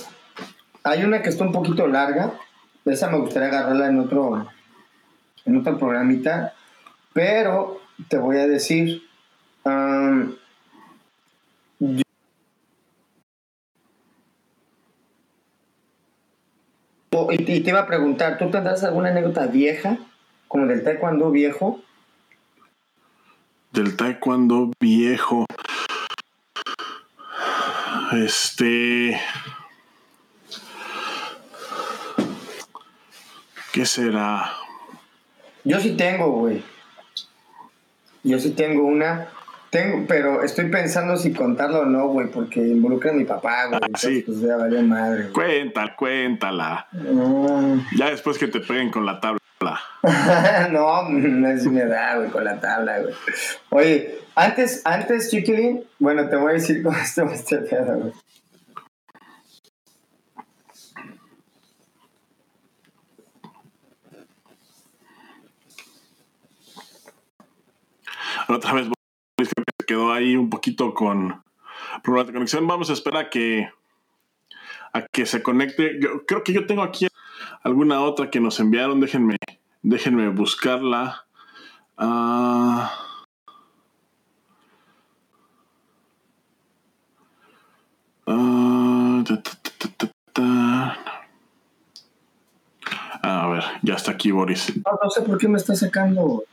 Speaker 2: hay una que está un poquito larga. Esa me gustaría agarrarla en otro, en otro programita. Pero te voy a decir, y te iba a preguntar, ¿tú tendrás alguna anécdota vieja, como del taekwondo viejo?
Speaker 1: Del taekwondo viejo. Este. ¿Qué será?
Speaker 2: Yo sí tengo, güey. Yo sí tengo una. Tengo, pero estoy pensando si contarlo o no, güey, porque involucra a mi papá, güey. Ah, sí. Pues ya vaya madre.
Speaker 1: Cuéntala, cuéntala. Mm. Ya después que te peguen con la tabla.
Speaker 2: no, no es mi edad, güey, con la tabla, güey. Oye, antes, antes, Chiquilín, bueno, te voy a decir cómo estuvo este pedo, güey.
Speaker 1: Otra vez quedó ahí un poquito con problemas de conexión. Vamos a esperar a que, a que se conecte. Yo, creo que yo tengo aquí alguna otra que nos enviaron. Déjenme, déjenme buscarla. Ah, ah, a ver, ya está aquí Boris.
Speaker 2: no sé por qué me está sacando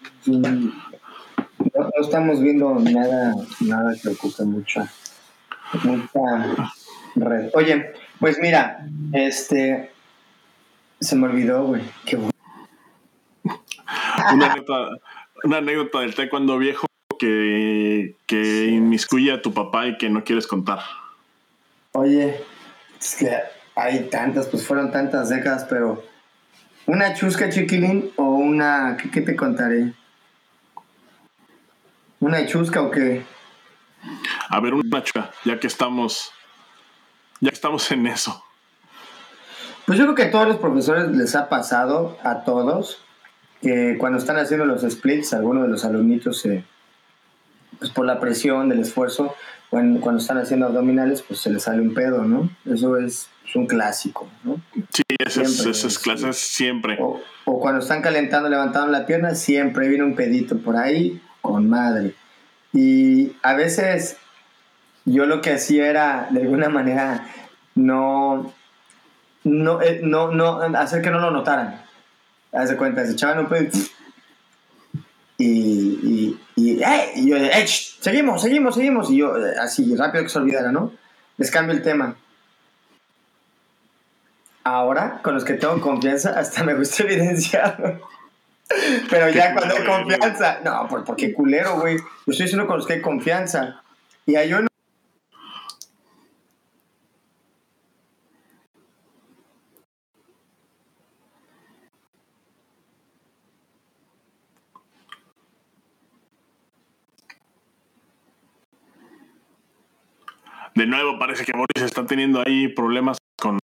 Speaker 2: no, estamos viendo nada, nada que ocupe mucho. Mucha red. Oye, pues mira, este. Se me olvidó, güey. Qué bueno.
Speaker 1: Una anécdota, una anécdota del taekwondo viejo que, que inmiscuye a tu papá y que no quieres contar.
Speaker 2: Oye, es que hay tantas, pues fueron tantas décadas, pero ¿una chusca chiquilín o una... ¿Qué, qué te contaré? ¿Una chusca o qué?
Speaker 1: A ver, una chusca, ya que estamos, ya que estamos en eso.
Speaker 2: Pues yo creo que a todos los profesores les ha pasado, a todos, que cuando están haciendo los splits, algunos de los alumnitos, eh, pues por la presión del esfuerzo, cuando, cuando están haciendo abdominales, pues se les sale un pedo, ¿no? Eso es, es un clásico, ¿no?
Speaker 1: Sí, esas, esas clases siempre.
Speaker 2: O, o cuando están calentando, levantando la pierna, siempre viene un pedito por ahí con madre. Y a veces yo lo que hacía era, de alguna manera, no, no, eh, no, no hacer que no lo notaran. Haz de cuenta, se echaban un pedo y, y, y, ¡eh! yo, seguimos, seguimos, seguimos. Y yo, eh, así, rápido que se olvidara, ¿no? Les cambio el tema. Ahora, con los que tengo confianza, hasta me gusta evidenciar. Pero ya cuando hay confianza, no, por, porque culero, güey. Yo estoy diciendo con los que hay confianza. Y hay uno.
Speaker 1: De nuevo, parece que Boris está teniendo ahí problemas con,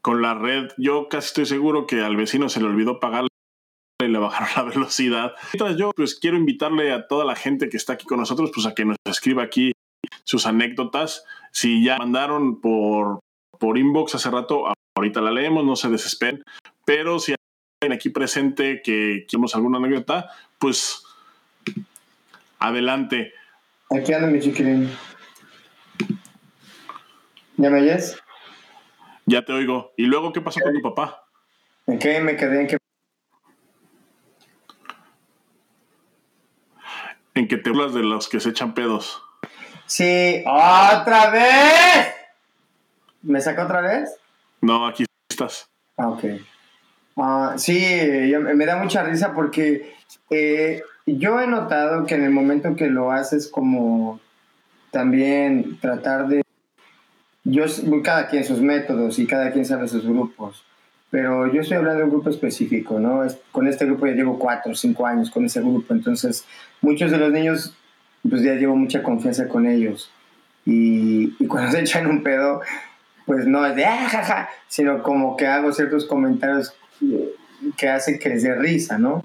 Speaker 1: con la red. Yo casi estoy seguro que al vecino se le olvidó pagarle y le bajaron la velocidad. Mientras yo, pues quiero invitarle a toda la gente que está aquí con nosotros, pues a que nos escriba aquí sus anécdotas. Si ya mandaron por, por inbox hace rato, ahorita la leemos, no se desesperen. Pero si hay alguien aquí presente que queremos alguna anécdota, pues adelante.
Speaker 2: Aquí anda mi chiquilín. ¿Ya me oyes?
Speaker 1: Ya te oigo. ¿Y luego qué pasó con tu papá?
Speaker 2: ¿En qué me quedé? ¿En qué?
Speaker 1: En que te burlas de los que se echan pedos.
Speaker 2: Sí, otra vez. ¿Me saca otra vez?
Speaker 1: No, aquí estás.
Speaker 2: Ah, ok. Ah, sí, yo- me da mucha risa porque eh, yo he notado que en el momento que lo haces como también tratar de... Yo, cada quien sus métodos y cada quien sabe sus grupos, pero yo estoy hablando de un grupo específico, ¿no? Con este grupo ya llevo cuatro cinco años con ese grupo, entonces muchos de los niños, pues ya llevo mucha confianza con ellos. Y, y cuando se echan un pedo, pues no es de ah, jaja, sino como que hago ciertos comentarios que hacen que les dé risa, ¿no?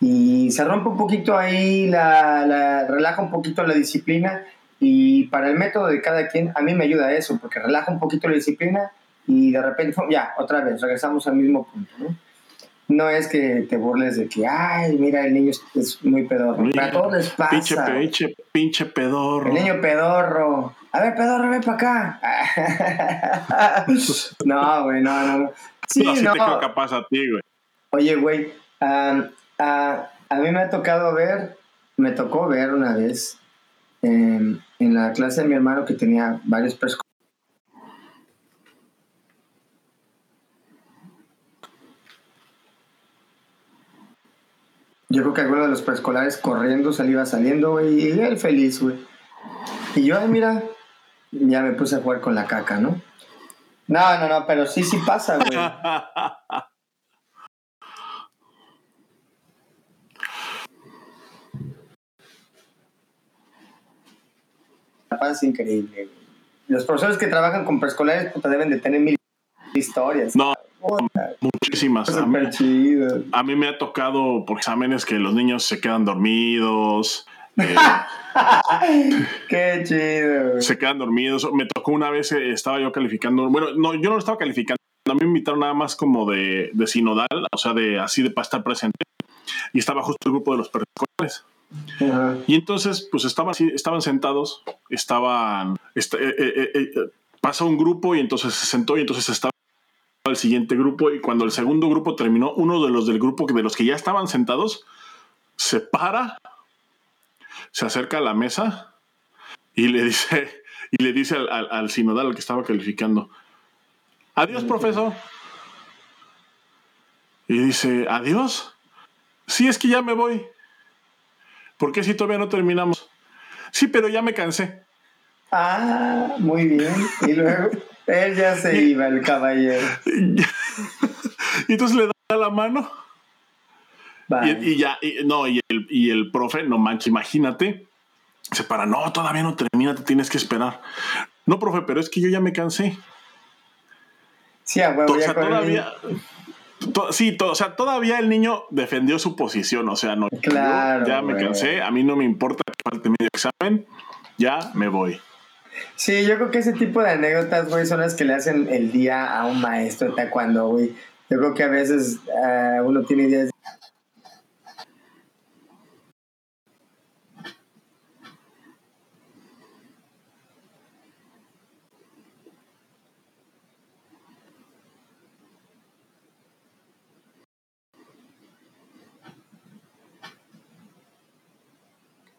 Speaker 2: Y se rompe un poquito ahí, la, la- relaja un poquito la disciplina y para el método de cada quien, a mí me ayuda eso, porque relaja un poquito la disciplina y de repente, ya, otra vez, regresamos al mismo punto, ¿no? No es que te burles de que, ay, mira, el niño es, muy pedorro.
Speaker 1: Mira,
Speaker 2: a todos les pasa.
Speaker 1: Pinche, pinche, pinche pedorro.
Speaker 2: El niño pedorro. A ver, pedorro, ven para acá. no, güey, no, no. no. Sí,
Speaker 1: no, sí
Speaker 2: no.
Speaker 1: te creo capaz a ti, güey.
Speaker 2: Oye, güey, am, a, a mí me ha tocado ver, me tocó ver una vez em, en la clase de mi hermano que tenía varios Yo creo que alguno de los preescolares corriendo se le iba saliendo, güey, y él feliz, güey. Y yo, ay, mira, ya me puse a jugar con la caca, ¿no? No, no, no, pero sí, sí pasa, güey. La paz es increíble. güey. Los profesores que trabajan con preescolares puta, deben de tener mil historias.
Speaker 1: no, muchísimas. A mí, a mí me ha tocado por exámenes que los niños se quedan dormidos. eh,
Speaker 2: Qué chido.
Speaker 1: se quedan dormidos. Me tocó una vez, eh, estaba yo calificando. Bueno, no, yo no lo estaba calificando. A mí me invitaron nada más como de, de sinodal, o sea, de así de para estar presente. Y estaba justo el grupo de los.
Speaker 2: Ajá.
Speaker 1: Y entonces, pues estaban, sentados, estaban. est- eh, eh, eh, eh, pasó un grupo y entonces se sentó y entonces estaba el siguiente grupo. Y cuando el segundo grupo terminó, uno de los del grupo, de los que ya estaban sentados, se para, se acerca a la mesa y le dice, y le dice al, al- al sinodal al que estaba calificando: Adiós, profesor. Y dice: Adiós. Sí, es que ya me voy. ¿Por qué si todavía no terminamos? Sí, pero ya me cansé.
Speaker 2: Ah, muy bien. Y luego él ya se iba, el caballero.
Speaker 1: y entonces le da la mano
Speaker 2: Vale.
Speaker 1: y, y ya, y- no, y el, y el profe, no manches, imagínate, se para, no, todavía no termina, te tienes que esperar. No, profe, pero es que yo ya me cansé.
Speaker 2: Sí, a huevo,
Speaker 1: O sea, todavía, sí, todo, o sea, todavía el niño defendió su posición, o sea, no.
Speaker 2: Claro,
Speaker 1: ya me cansé, a mí no me importa que falte medio examen, ya me voy.
Speaker 2: Sí, yo creo que ese tipo de anécdotas, güey, son las que le hacen el día a un maestro taekwondo, güey. Yo creo que a veces ah, uno tiene ideas.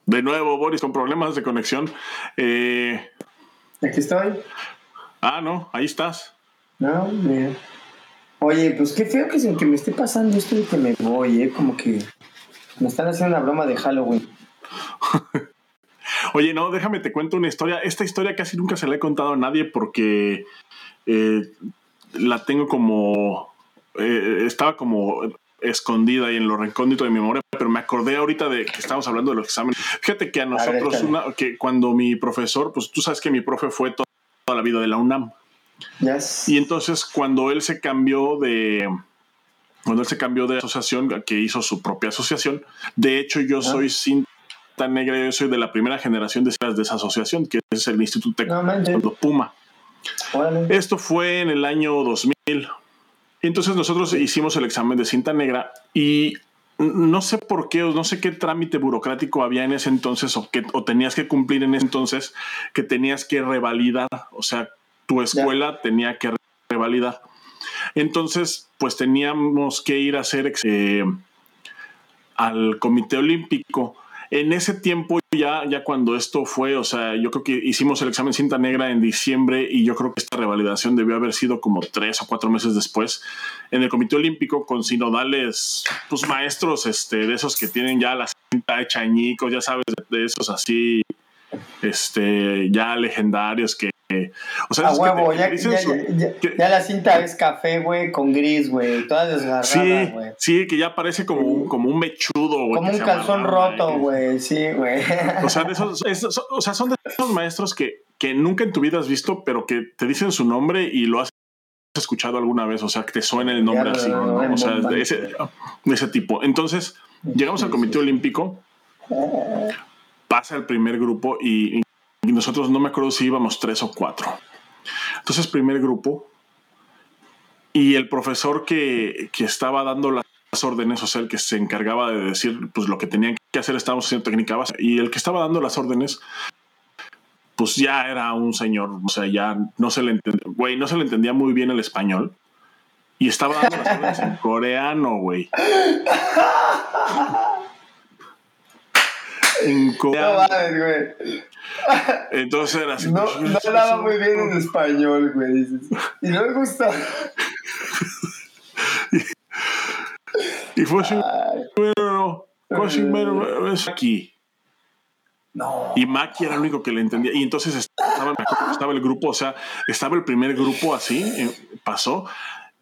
Speaker 1: De nuevo, Boris, con problemas de conexión. Eh,
Speaker 2: Aquí estoy.
Speaker 1: ah, no, ahí estás.
Speaker 2: No, mira. Oye, pues qué feo que, que me esté pasando esto de que me voy, ¿eh? Como que me están haciendo una broma de Halloween.
Speaker 1: Oye, no, déjame te cuento una historia. Esta historia casi nunca se la he contado a nadie porque eh, la tengo como. eh, estaba como escondida ahí en lo recóndito de mi memoria, pero me acordé ahorita de que estábamos hablando de los exámenes. Fíjate que a nosotros, una, que cuando mi profesor, pues tú sabes que mi profe fue to- toda la vida de la UNAM.
Speaker 2: Yes.
Speaker 1: Y entonces cuando él se cambió de cuando él se cambió de asociación, que hizo su propia asociación, de hecho yo soy cinta negra, yo soy de la primera generación de, de esa asociación, que es el Instituto
Speaker 2: No manches.
Speaker 1: Taekwondo Puma. Esto fue en el año 2000. Entonces nosotros hicimos el examen de cinta negra y no sé por qué, o no sé qué trámite burocrático había en ese entonces o que o tenías que cumplir en ese entonces que tenías que revalidar, o sea, tu escuela tenía que revalidar. Entonces, pues teníamos que ir a hacer eh, al Comité Olímpico. En ese tiempo ya, ya cuando esto fue, o sea, yo creo que hicimos el examen cinta negra en diciembre y yo creo que esta revalidación debió haber sido como tres o cuatro meses después en el Comité Olímpico con sinodales, pues maestros este, de esos que tienen ya la cinta hecha añicos, ya sabes, de esos así, este, ya legendarios que, o sea,
Speaker 2: A huevo, ya, ya,
Speaker 1: su-
Speaker 2: ya, ya-
Speaker 1: que-
Speaker 2: ya la cinta es café, güey, con gris, güey. Toda desgarrada,
Speaker 1: Sí,
Speaker 2: güey.
Speaker 1: sí, que ya parece como un, como un mechudo, güey.
Speaker 2: Como un calzón roto, güey. Sí, güey.
Speaker 1: O sea, de esos, esos- o sea, son de esos maestros que, que nunca en tu vida has visto, pero que te dicen su nombre y lo has escuchado alguna vez, o sea, que te suena el nombre así,
Speaker 2: no,
Speaker 1: O sea, de ese, de ese tipo. Entonces, llegamos al Comité Olímpico, pasa el primer grupo y, y nosotros no me acuerdo si íbamos tres o cuatro. Entonces, primer grupo, y el profesor que, que estaba dando las órdenes, o sea, el que se encargaba de decir pues lo que tenían que hacer, estábamos haciendo técnica base, y el que estaba dando las órdenes, pues ya era un señor, o sea, ya no se le entendía, güey, no se le entendía muy bien el español, y estaba dando las órdenes en coreano, güey. En
Speaker 2: No
Speaker 1: coreano.
Speaker 2: mames, güey.
Speaker 1: Entonces era así.
Speaker 2: No,
Speaker 1: pues,
Speaker 2: no hablaba muy bien en español, güey. dices. Y no me gusta.
Speaker 1: Y fue así, bueno, fue así, bueno, es aquí.
Speaker 2: no.
Speaker 1: Y Maki era el único que le entendía. Y entonces estaba, el grupo, o sea, estaba el primer grupo así, eh, pasó.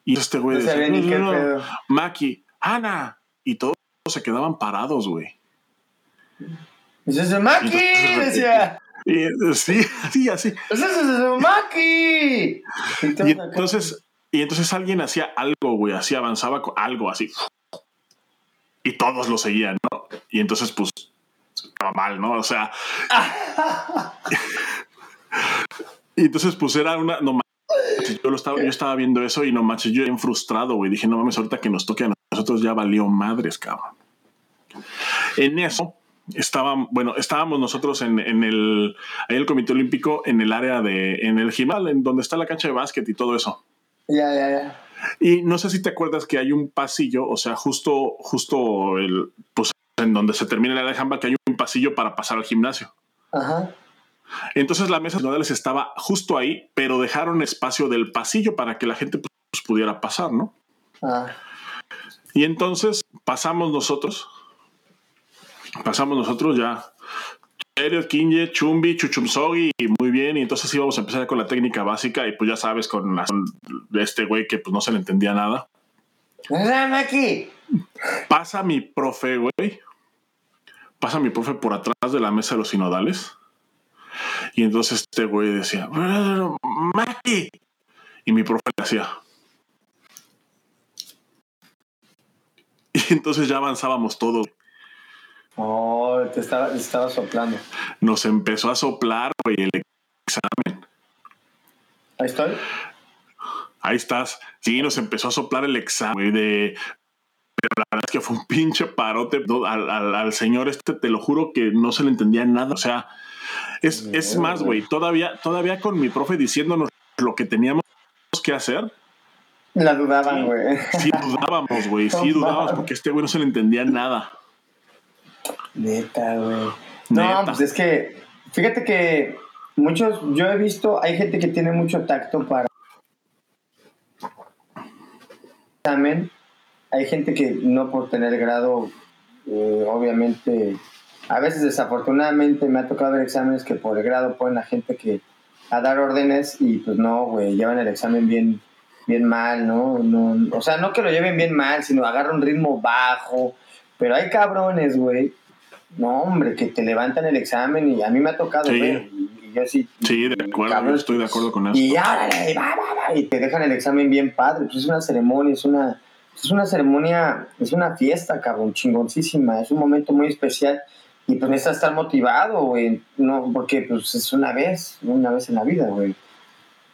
Speaker 1: Y este güey
Speaker 2: No
Speaker 1: decía, "No. Maki, Ana. Y todos se quedaban parados, güey.
Speaker 2: ¡Ese es Maki! Decía.
Speaker 1: Eh, sí, sí, así.
Speaker 2: ¡Ese es Maki!
Speaker 1: Y entonces, y entonces alguien hacía algo, güey, así avanzaba con algo así. Y todos lo seguían, ¿no? Y entonces, pues, estaba mal, ¿no? O sea. y entonces, pues era una. No manches, yo, lo estaba, yo estaba viendo eso y no manches, yo bien frustrado, güey. Dije, no mames, ahorita que nos toque a nosotros ya valió madres, cabrón. En eso estaban, bueno, estábamos nosotros en, en el, ahí el Comité Olímpico, en el área de, en el gimnal, en donde está la cancha de básquet y todo eso.
Speaker 2: Ya, ya, ya.
Speaker 1: Y no sé si te acuerdas que hay un pasillo, o sea, justo, justo el, pues, en donde se termina el área de handball, que hay un pasillo para pasar al gimnasio.
Speaker 2: Ajá.
Speaker 1: Entonces la mesa de nodales estaba justo ahí, pero dejaron espacio del pasillo para que la gente pues, pudiera pasar, ¿no?
Speaker 2: Ah.
Speaker 1: Y entonces pasamos nosotros, pasamos nosotros ya. Erio, Kinje, Chumbi, Chuchumsogi, y muy bien. Y entonces íbamos a empezar con la técnica básica. Y pues ya sabes, con, la- con este güey que pues no se le entendía nada. Pasa mi profe, güey. Pasa mi profe por atrás de la mesa de los sinodales. Y entonces este güey decía, Maki. Y mi profe le hacía. Y entonces ya avanzábamos todos.
Speaker 2: Oh, te estaba, te estaba soplando.
Speaker 1: Nos empezó a soplar, güey, el examen.
Speaker 2: Ahí estoy.
Speaker 1: Ahí estás. Sí, nos empezó a soplar el examen, güey, de... Pero la verdad es que fue un pinche parote al, al- al señor este, te lo juro que no se le entendía nada. O sea, es, es más,
Speaker 2: güey.
Speaker 1: todavía, todavía con mi profe diciéndonos lo que teníamos que hacer,
Speaker 2: La dudaban, güey.
Speaker 1: sí dudábamos, güey, sí dudábamos porque este güey no se le entendía nada.
Speaker 2: Neta, güey. No,
Speaker 1: Neta.
Speaker 2: pues es que, fíjate que muchos, yo he visto, hay gente que tiene mucho tacto para examen. Hay gente que no por tener grado, eh, obviamente, a veces desafortunadamente me ha tocado ver exámenes que por el grado ponen a gente que a dar órdenes y pues no, güey, llevan el examen bien, bien mal, ¿no? no o sea, no que lo lleven bien mal, sino agarra un ritmo bajo. Pero hay cabrones, güey. No, hombre, que te levantan el examen y a mí me ha tocado
Speaker 1: Sí.
Speaker 2: ver. Y, yo sí.
Speaker 1: Sí, de acuerdo,
Speaker 2: cabrón,
Speaker 1: yo estoy de acuerdo con eso.
Speaker 2: Y órale, y va, va, va, y te dejan el examen bien padre. Pues es una ceremonia, es una, es una ceremonia, es una fiesta, cabrón, chingoncísima. Es un momento muy especial. Y pues necesitas estar motivado, güey. No, porque pues es una vez, una vez en la vida, güey.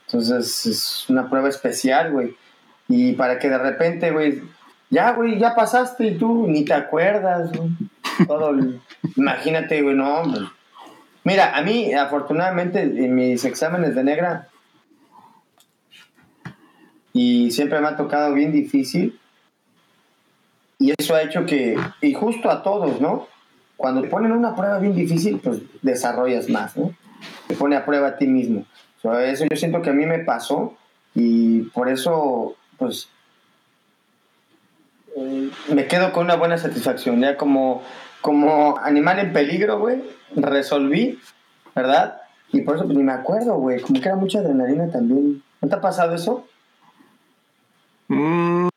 Speaker 2: Entonces es una prueba especial, güey. Y para que de repente, güey, ya, güey, ya pasaste y tú ni te acuerdas, güey. Todo, imagínate, güey, no, hombre. Mira, a mí, afortunadamente, en mis exámenes de negra, y siempre me ha tocado bien difícil, y eso ha hecho que, y justo a todos, ¿no? Cuando te ponen una prueba bien difícil, pues desarrollas más, ¿no? Te pone a prueba a ti mismo. O eso yo siento que a mí me pasó, y por eso, pues, me quedo con una buena satisfacción, ya como, como animal en peligro, güey, resolví, ¿verdad? Y por eso pues, ni me acuerdo, güey, como que era mucha adrenalina también. ¿No te ha pasado eso?
Speaker 1: Mm,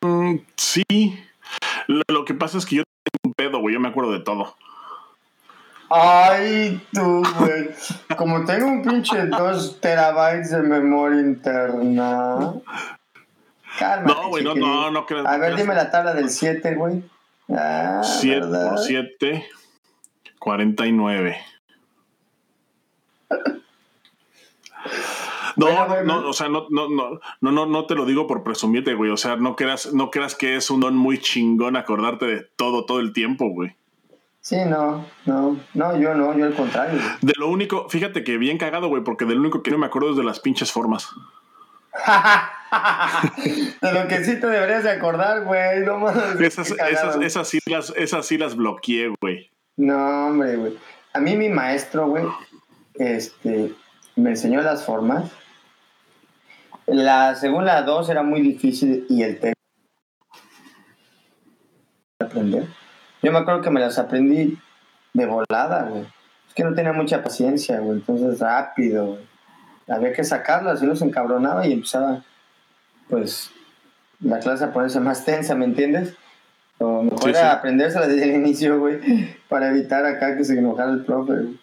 Speaker 1: sí. Lo, lo que pasa es que yo tengo un pedo, güey. Yo me acuerdo de todo.
Speaker 2: Ay, tú, güey. Como tengo un pinche 2 terabytes de memoria interna. Cálmate,
Speaker 1: No, güey, no, no, no creas.
Speaker 2: A ver, dime la tabla del 7, güey. Ah,
Speaker 1: 7
Speaker 2: ¿verdad?
Speaker 1: por 7, 49. No,
Speaker 2: Bueno,
Speaker 1: no, o sea, no, no, no, no, no, no te lo digo por presumirte, güey. O sea, no creas, no creas que es un don muy chingón acordarte de todo, todo el tiempo, güey.
Speaker 2: Sí, no, no, no, yo no, yo al contrario. güey.
Speaker 1: De lo único, fíjate que bien cagado, güey, porque del único que no me acuerdo es de las pinches formas.
Speaker 2: de lo que sí te deberías de acordar, güey. No mames.
Speaker 1: Esas, esas, esas sí las, esas sí las bloqueé, güey.
Speaker 2: No, hombre, güey. A mí mi maestro, güey, este, me enseñó las formas. La segunda dos era muy difícil y el tema aprender. Yo me acuerdo que me las aprendí de volada, güey. Es que no tenía mucha paciencia, güey. Entonces rápido, güey. Había que sacarlas y uno se encabronaba y empezaba, pues, la clase a ponerse más tensa, ¿me entiendes? O mejor
Speaker 1: Sí,
Speaker 2: era aprendérsela desde el inicio, güey, para evitar acá que se enojara el profe, güey.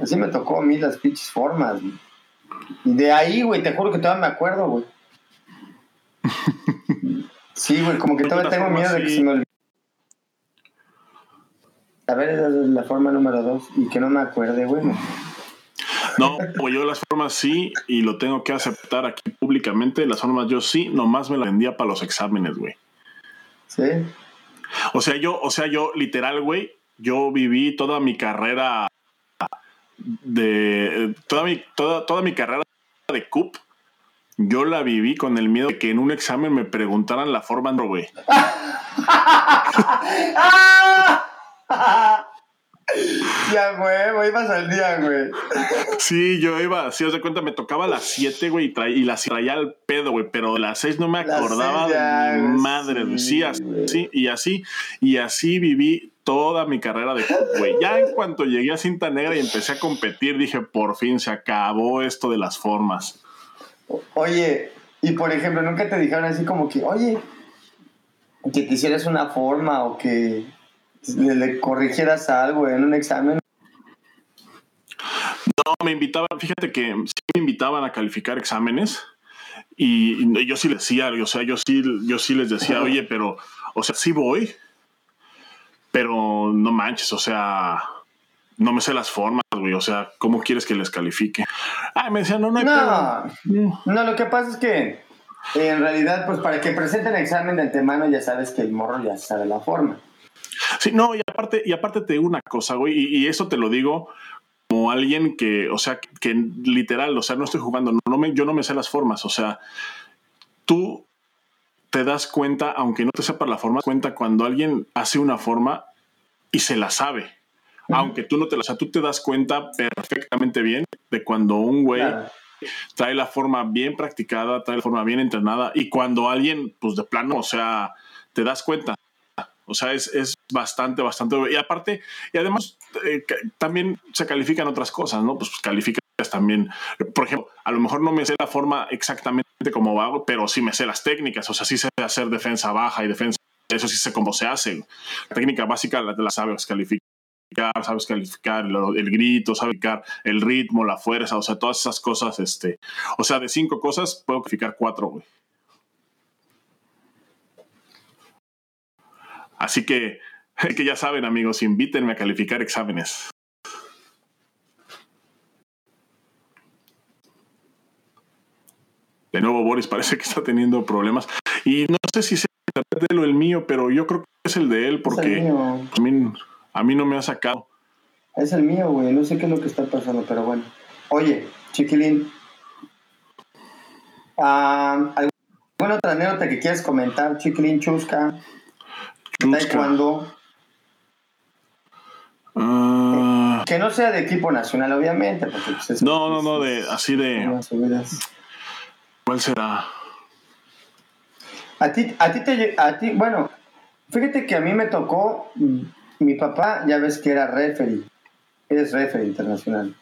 Speaker 2: Así me tocó a mí las pinches formas, güey. Y de ahí, güey, te juro que todavía me acuerdo, güey. Sí, güey, como que todavía tengo miedo de que se me olvide. A ver, esa es la forma número dos. Y que no me acuerde, güey. No.
Speaker 1: Pues yo las formas sí, y lo tengo que aceptar aquí públicamente. Las formas yo sí, nomás me las vendía para los exámenes, güey.
Speaker 2: Sí.
Speaker 1: O sea, yo, o sea, yo literal, güey, yo viví toda mi carrera de toda mi, toda, toda mi carrera de CUP, yo la viví con el miedo de que en un examen me preguntaran la forma, güey.
Speaker 2: ya, güey, ibas al día, güey.
Speaker 1: Sí, yo iba, así os de cuenta, me tocaba a las 7, güey, y, tra- y las traía al pedo, güey, pero de las 6 no me acordaba
Speaker 2: seis ya,
Speaker 1: de mi
Speaker 2: güey,
Speaker 1: madre, güey.
Speaker 2: sí,
Speaker 1: Sí,
Speaker 2: güey.
Speaker 1: y así, y así viví toda mi carrera de güey. Ya en cuanto llegué a cinta negra y empecé a competir, dije, por fin se acabó esto de las formas.
Speaker 2: Oye, y por ejemplo, nunca te dijeron así como que, oye, que te hicieras una forma o que le, le corrigieras algo en un examen.
Speaker 1: No, me invitaban, fíjate que sí me invitaban a calificar exámenes y, y yo sí les decía, o sea, yo sí, yo sí les decía, oye, pero o sea, sí voy, pero no manches, o sea, no me sé las formas, güey. O sea, ¿cómo quieres que les califique? Ay, me decían, no, no hay
Speaker 2: no, no, lo que pasa es que en realidad, pues para que presenten el examen de antemano, ya sabes que el morro ya sabe la forma.
Speaker 1: Sí, no, y aparte, y aparte te digo una cosa, güey, y, eso te lo digo como alguien que, o sea, que literal, o sea, no estoy jugando, no, me, yo no me sé las formas, o sea, tú te das cuenta, aunque no te sepas la forma, cuenta cuando alguien hace una forma y se la sabe. Aunque tú no te la, o sea, tú te das cuenta perfectamente bien de cuando un güey trae la forma bien practicada, trae la forma bien entrenada y cuando alguien, pues de plano, o sea, te das cuenta. O sea, es, es bastante, bastante. Y aparte, y además eh, también se califican otras cosas, ¿no? Pues calificas también, por ejemplo, a lo mejor no me sé la forma exactamente como hago, pero sí me sé las técnicas. O sea, sí sé hacer defensa baja y defensa. Eso sí sé cómo se hace. La técnica básica la, la sabes calificar sabes calificar el, grito, sabes calificar el ritmo, la fuerza, o sea, todas esas cosas, este, o sea, de cinco cosas puedo calificar cuatro, güey. Así que, que ya saben, amigos, invítenme a calificar exámenes. De nuevo, Boris parece que está teniendo problemas. Y no sé si es el de el mío, pero yo creo que es el de él, porque a mí no me ha sacado.
Speaker 2: Es el mío, güey. No sé qué es lo que está pasando, pero bueno. Oye, chiquilín. ¿Alguna otra anécdota que quieras comentar, chiquilín, chusca? chusca. Taekwondo. Uh, que no sea de equipo nacional, obviamente. Porque
Speaker 1: pues, no, no, no, de, así de. ¿Cuál será?
Speaker 2: A ti, a ti te. A ti, bueno, fíjate que a mí me tocó mi papá, ya ves que era referee, es referee internacional.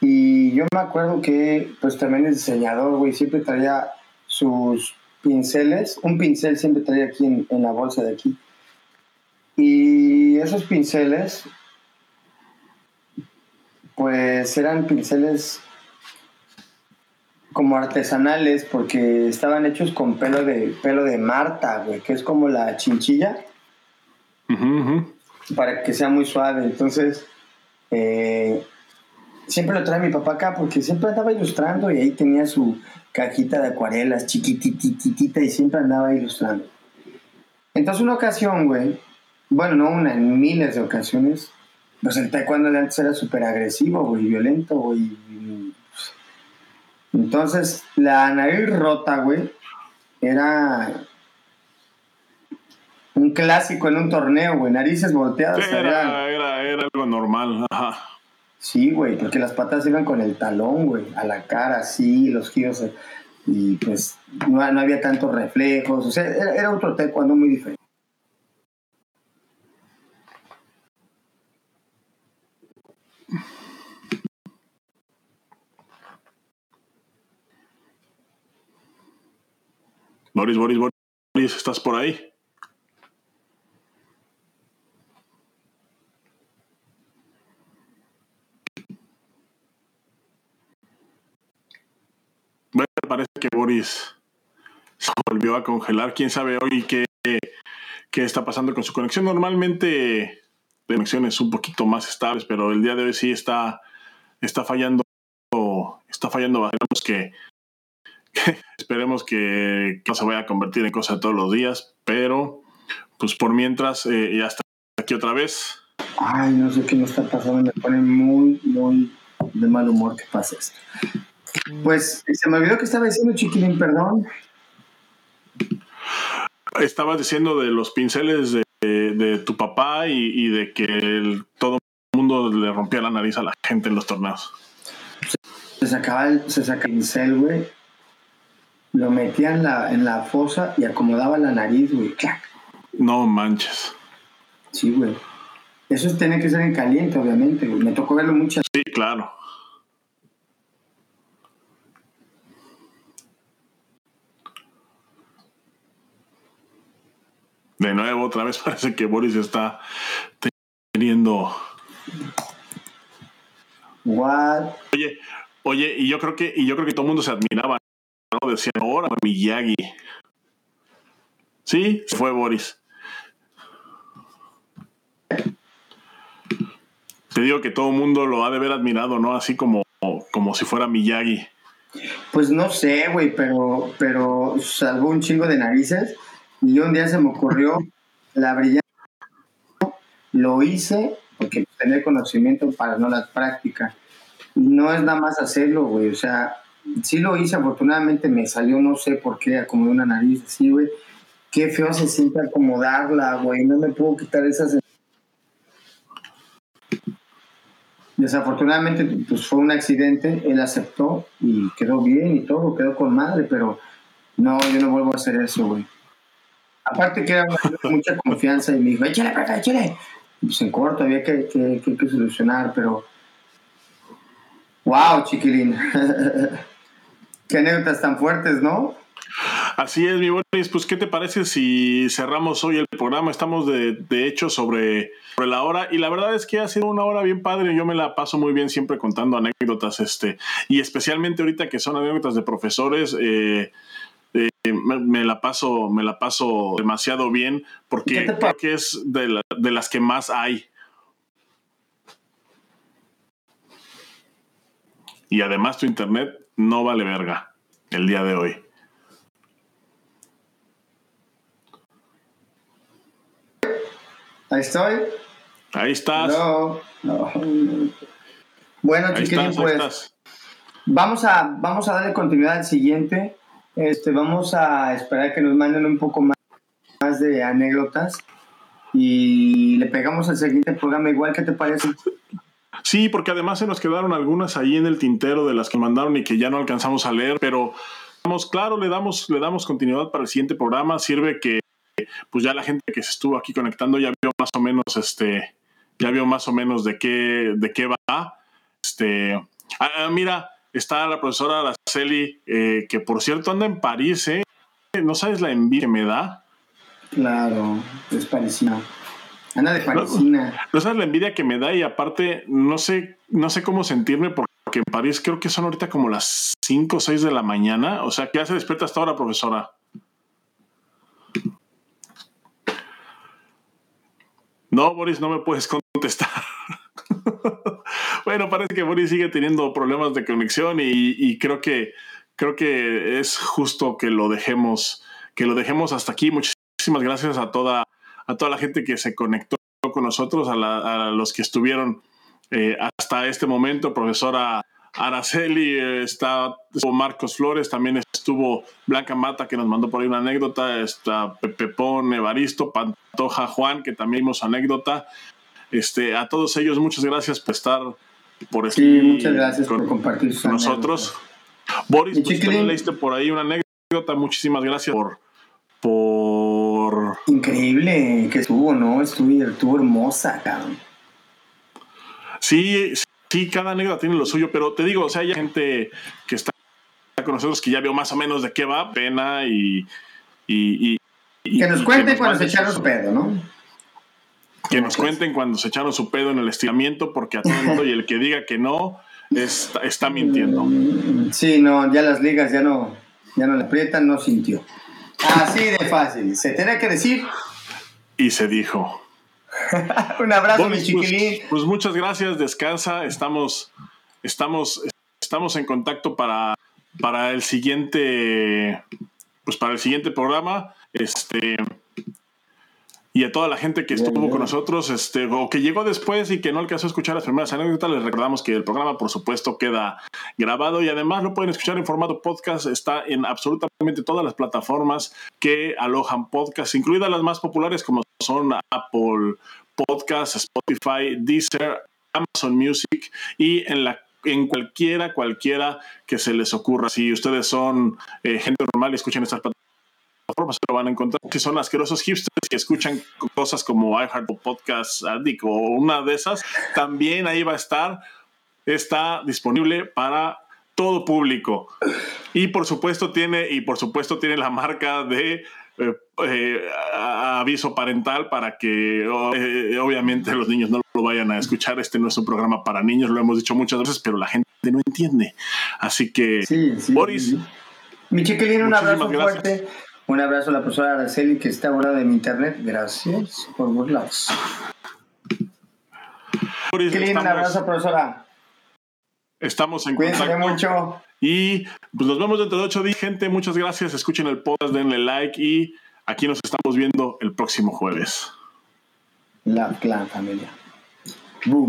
Speaker 2: Y yo me acuerdo que, pues también el diseñador, güey, siempre traía sus pinceles, un pincel siempre traía aquí en, en la bolsa de aquí. Y esos pinceles, pues eran pinceles como artesanales porque estaban hechos con pelo de pelo de Marta, güey, que es como la chinchilla para que sea muy suave. Entonces, eh, siempre lo trae mi papá acá porque siempre andaba ilustrando y ahí tenía su cajita de acuarelas chiquitititita y siempre andaba ilustrando. Entonces, una ocasión, güey, bueno, no una, en miles de ocasiones, pues el taekwondo de antes era súper agresivo, güey, violento, güey. Entonces, la nariz rota, güey, era un clásico en un torneo, güey, narices volteadas.
Speaker 1: era, era, era, algo normal, ajá.
Speaker 2: Sí, güey, porque las patas iban con el talón, güey, a la cara, sí, los giros, y pues no, había tantos reflejos, o sea, era, era otro taekwondo muy diferente.
Speaker 1: Boris, Boris, Boris, ¿estás por ahí? Bueno, parece que Boris se volvió a congelar. Quién sabe hoy qué, qué está pasando con su conexión. Normalmente conexiones un poquito más estables, pero el día de hoy sí está, está fallando. Está fallando. Esperemos que, esperemos que, no se vaya a convertir en cosa de todos los días, pero pues por mientras eh, ya está aquí otra vez.
Speaker 2: Ay, no sé qué nos está pasando. Me pone muy, muy de mal humor que esto. Pues se me olvidó que estaba diciendo, Chiquilín, perdón.
Speaker 1: Estabas diciendo de los pinceles de, tu papá y, de que todo el mundo le rompía la nariz a la gente en los torneos.
Speaker 2: Se sacaba el, se sacaba el pincel, güey. Lo metía en la, en la fosa y acomodaba la nariz, güey.
Speaker 1: No manches.
Speaker 2: Sí, güey. Eso tiene que ser en caliente, obviamente, güey. Me tocó verlo muchas
Speaker 1: Sí, claro. De nuevo, otra vez parece que Boris está teniendo.
Speaker 2: What?
Speaker 1: Oye, oye, y yo creo que, y yo creo que todo el mundo se admiraba, ¿no? Decían, ahora Miyagi. Sí, fue Boris. Te digo que todo el mundo lo ha de haber admirado, ¿no? Así como, como si fuera Miyagi.
Speaker 2: Pues no sé, güey, pero, pero salvó un chingo de narices y un día se me ocurrió la brillante. Lo hice porque tener conocimiento para no la práctica. Y No es nada más hacerlo, güey. O sea, sí lo hice, afortunadamente me salió, no sé por qué, acomodé una nariz así, güey. Qué feo se siente acomodarla, güey. No me puedo quitar esas. Desafortunadamente, pues fue un accidente, él aceptó y quedó bien y todo, quedó con madre, pero no, yo no vuelvo a hacer eso, güey. Aparte que era mucha confianza y me dijo, échale, para échale. Pues en corto había que, que, que, que solucionar, pero... ¡Wow, chiquilín! Qué anécdotas tan fuertes, ¿no?
Speaker 1: Así es, mi Boris. Pues, ¿qué te parece si cerramos hoy el programa? Estamos de, de hecho sobre, sobre, la hora y la verdad es que ha sido una hora bien padre. Yo me la paso muy bien siempre contando anécdotas, este, y especialmente ahorita que son anécdotas de profesores. Eh, eh, me, me, la paso, me la paso demasiado bien porque creo que es de, la, de las que más hay. Y además tu internet no vale verga el día de hoy.
Speaker 2: Ahí estoy.
Speaker 1: Ahí estás.
Speaker 2: No, no. Bueno, chiquilín, pues estás. vamos a, vamos a darle continuidad al siguiente. Este, vamos a esperar que nos manden un poco más, más de anécdotas y le pegamos al siguiente programa igual. ¿Qué te parece?
Speaker 1: Sí, porque además se nos quedaron algunas ahí en el tintero de las que mandaron y que ya no alcanzamos a leer, pero vamos, claro, le damos, le damos continuidad para el siguiente programa. Sirve que pues ya la gente que se estuvo aquí conectando ya vio más o menos este, ya vio más o menos de qué, de qué va. Este, ah, mira, está la profesora Araceli, eh, que por cierto anda en París, ¿eh? ¿No sabes la envidia que me da?
Speaker 2: Claro, es parisina. Anda de parisina.
Speaker 1: No, sabes la envidia que me da y aparte no sé, no sé cómo sentirme porque en París creo que son ahorita como las 5 o 6 de la mañana. O sea, ya se despierta hasta ahora, profesora. No, Boris, no me puedes contestar. bueno, parece que Boris sigue teniendo problemas de conexión y, y, creo que creo que es justo que lo dejemos que lo dejemos hasta aquí. Muchísimas gracias a toda a toda la gente que se conectó con nosotros, a, la, a los que estuvieron eh, hasta este momento, profesora Araceli, está Marcos Flores, también estuvo Blanca Mata que nos mandó por ahí una anécdota, está Pepón, Evaristo, Pantoja Juan, que también vimos anécdota. Este, a todos ellos, muchas gracias por estar por
Speaker 2: sí, muchas gracias con, por compartir
Speaker 1: con nosotros. Boris, pues, tú leíste por ahí una anécdota, muchísimas gracias por, por...
Speaker 2: Increíble que estuvo, ¿no? Estuvo, estuvo hermosa, cabrón.
Speaker 1: Sí, sí, cada anécdota tiene lo suyo, pero te digo, o sea, hay gente que está con nosotros que ya vio más o menos de qué va, pena y. y,
Speaker 2: y que nos cuenten cuando se echaron su pedo, ¿no?
Speaker 1: Que nos cuenten cuando se echaron su pedo en el estiramiento, porque a todo el mundo y el que diga que no está, está mintiendo.
Speaker 2: Sí, no, ya las ligas ya no, ya no le aprietan, no sintió. Así de fácil. Se tiene que decir.
Speaker 1: Y se dijo.
Speaker 2: Un abrazo, Boris, mi chiquilín.
Speaker 1: Pues, pues, muchas gracias, descansa. Estamos, estamos, estamos en contacto para, para el siguiente, pues para el siguiente programa. Este y a toda la gente que estuvo con nosotros, este, o que llegó después y que no alcanzó a escuchar las primeras anécdotas, les recordamos que el programa, por supuesto, queda grabado y además lo pueden escuchar en formato podcast. Está en absolutamente todas las plataformas que alojan podcast, incluidas las más populares como son Apple Podcast, Spotify, Deezer, Amazon Music y en la en cualquiera, cualquiera que se les ocurra. Si ustedes son eh, gente normal y escuchan estas plataformas, plataformas lo van a encontrar. Si son asquerosos hipsters que escuchan cosas como iHeart o Podcast Addict o una de esas, también ahí va a estar. Está disponible para todo público. Y por supuesto tiene, y por supuesto tiene la marca de eh, eh, aviso parental para que eh, obviamente los niños no lo vayan a escuchar. Este no es un programa para niños, lo hemos dicho muchas veces, pero la gente no entiende. Así que,
Speaker 2: sí, sí, Boris. Sí. Mi chiquilín, un abrazo gracias. fuerte. Un abrazo a la profesora Araceli que está ahora en internet. Gracias por los lados.
Speaker 1: Boris.
Speaker 2: Qué lindo, un abrazo, profesora.
Speaker 1: estamos en
Speaker 2: Cuídense
Speaker 1: contacto.
Speaker 2: mucho.
Speaker 1: Y pues nos vemos dentro de ocho días, gente. Muchas gracias. Escuchen el podcast, denle like y aquí nos estamos viendo el próximo jueves.
Speaker 2: La clan familia. Boom.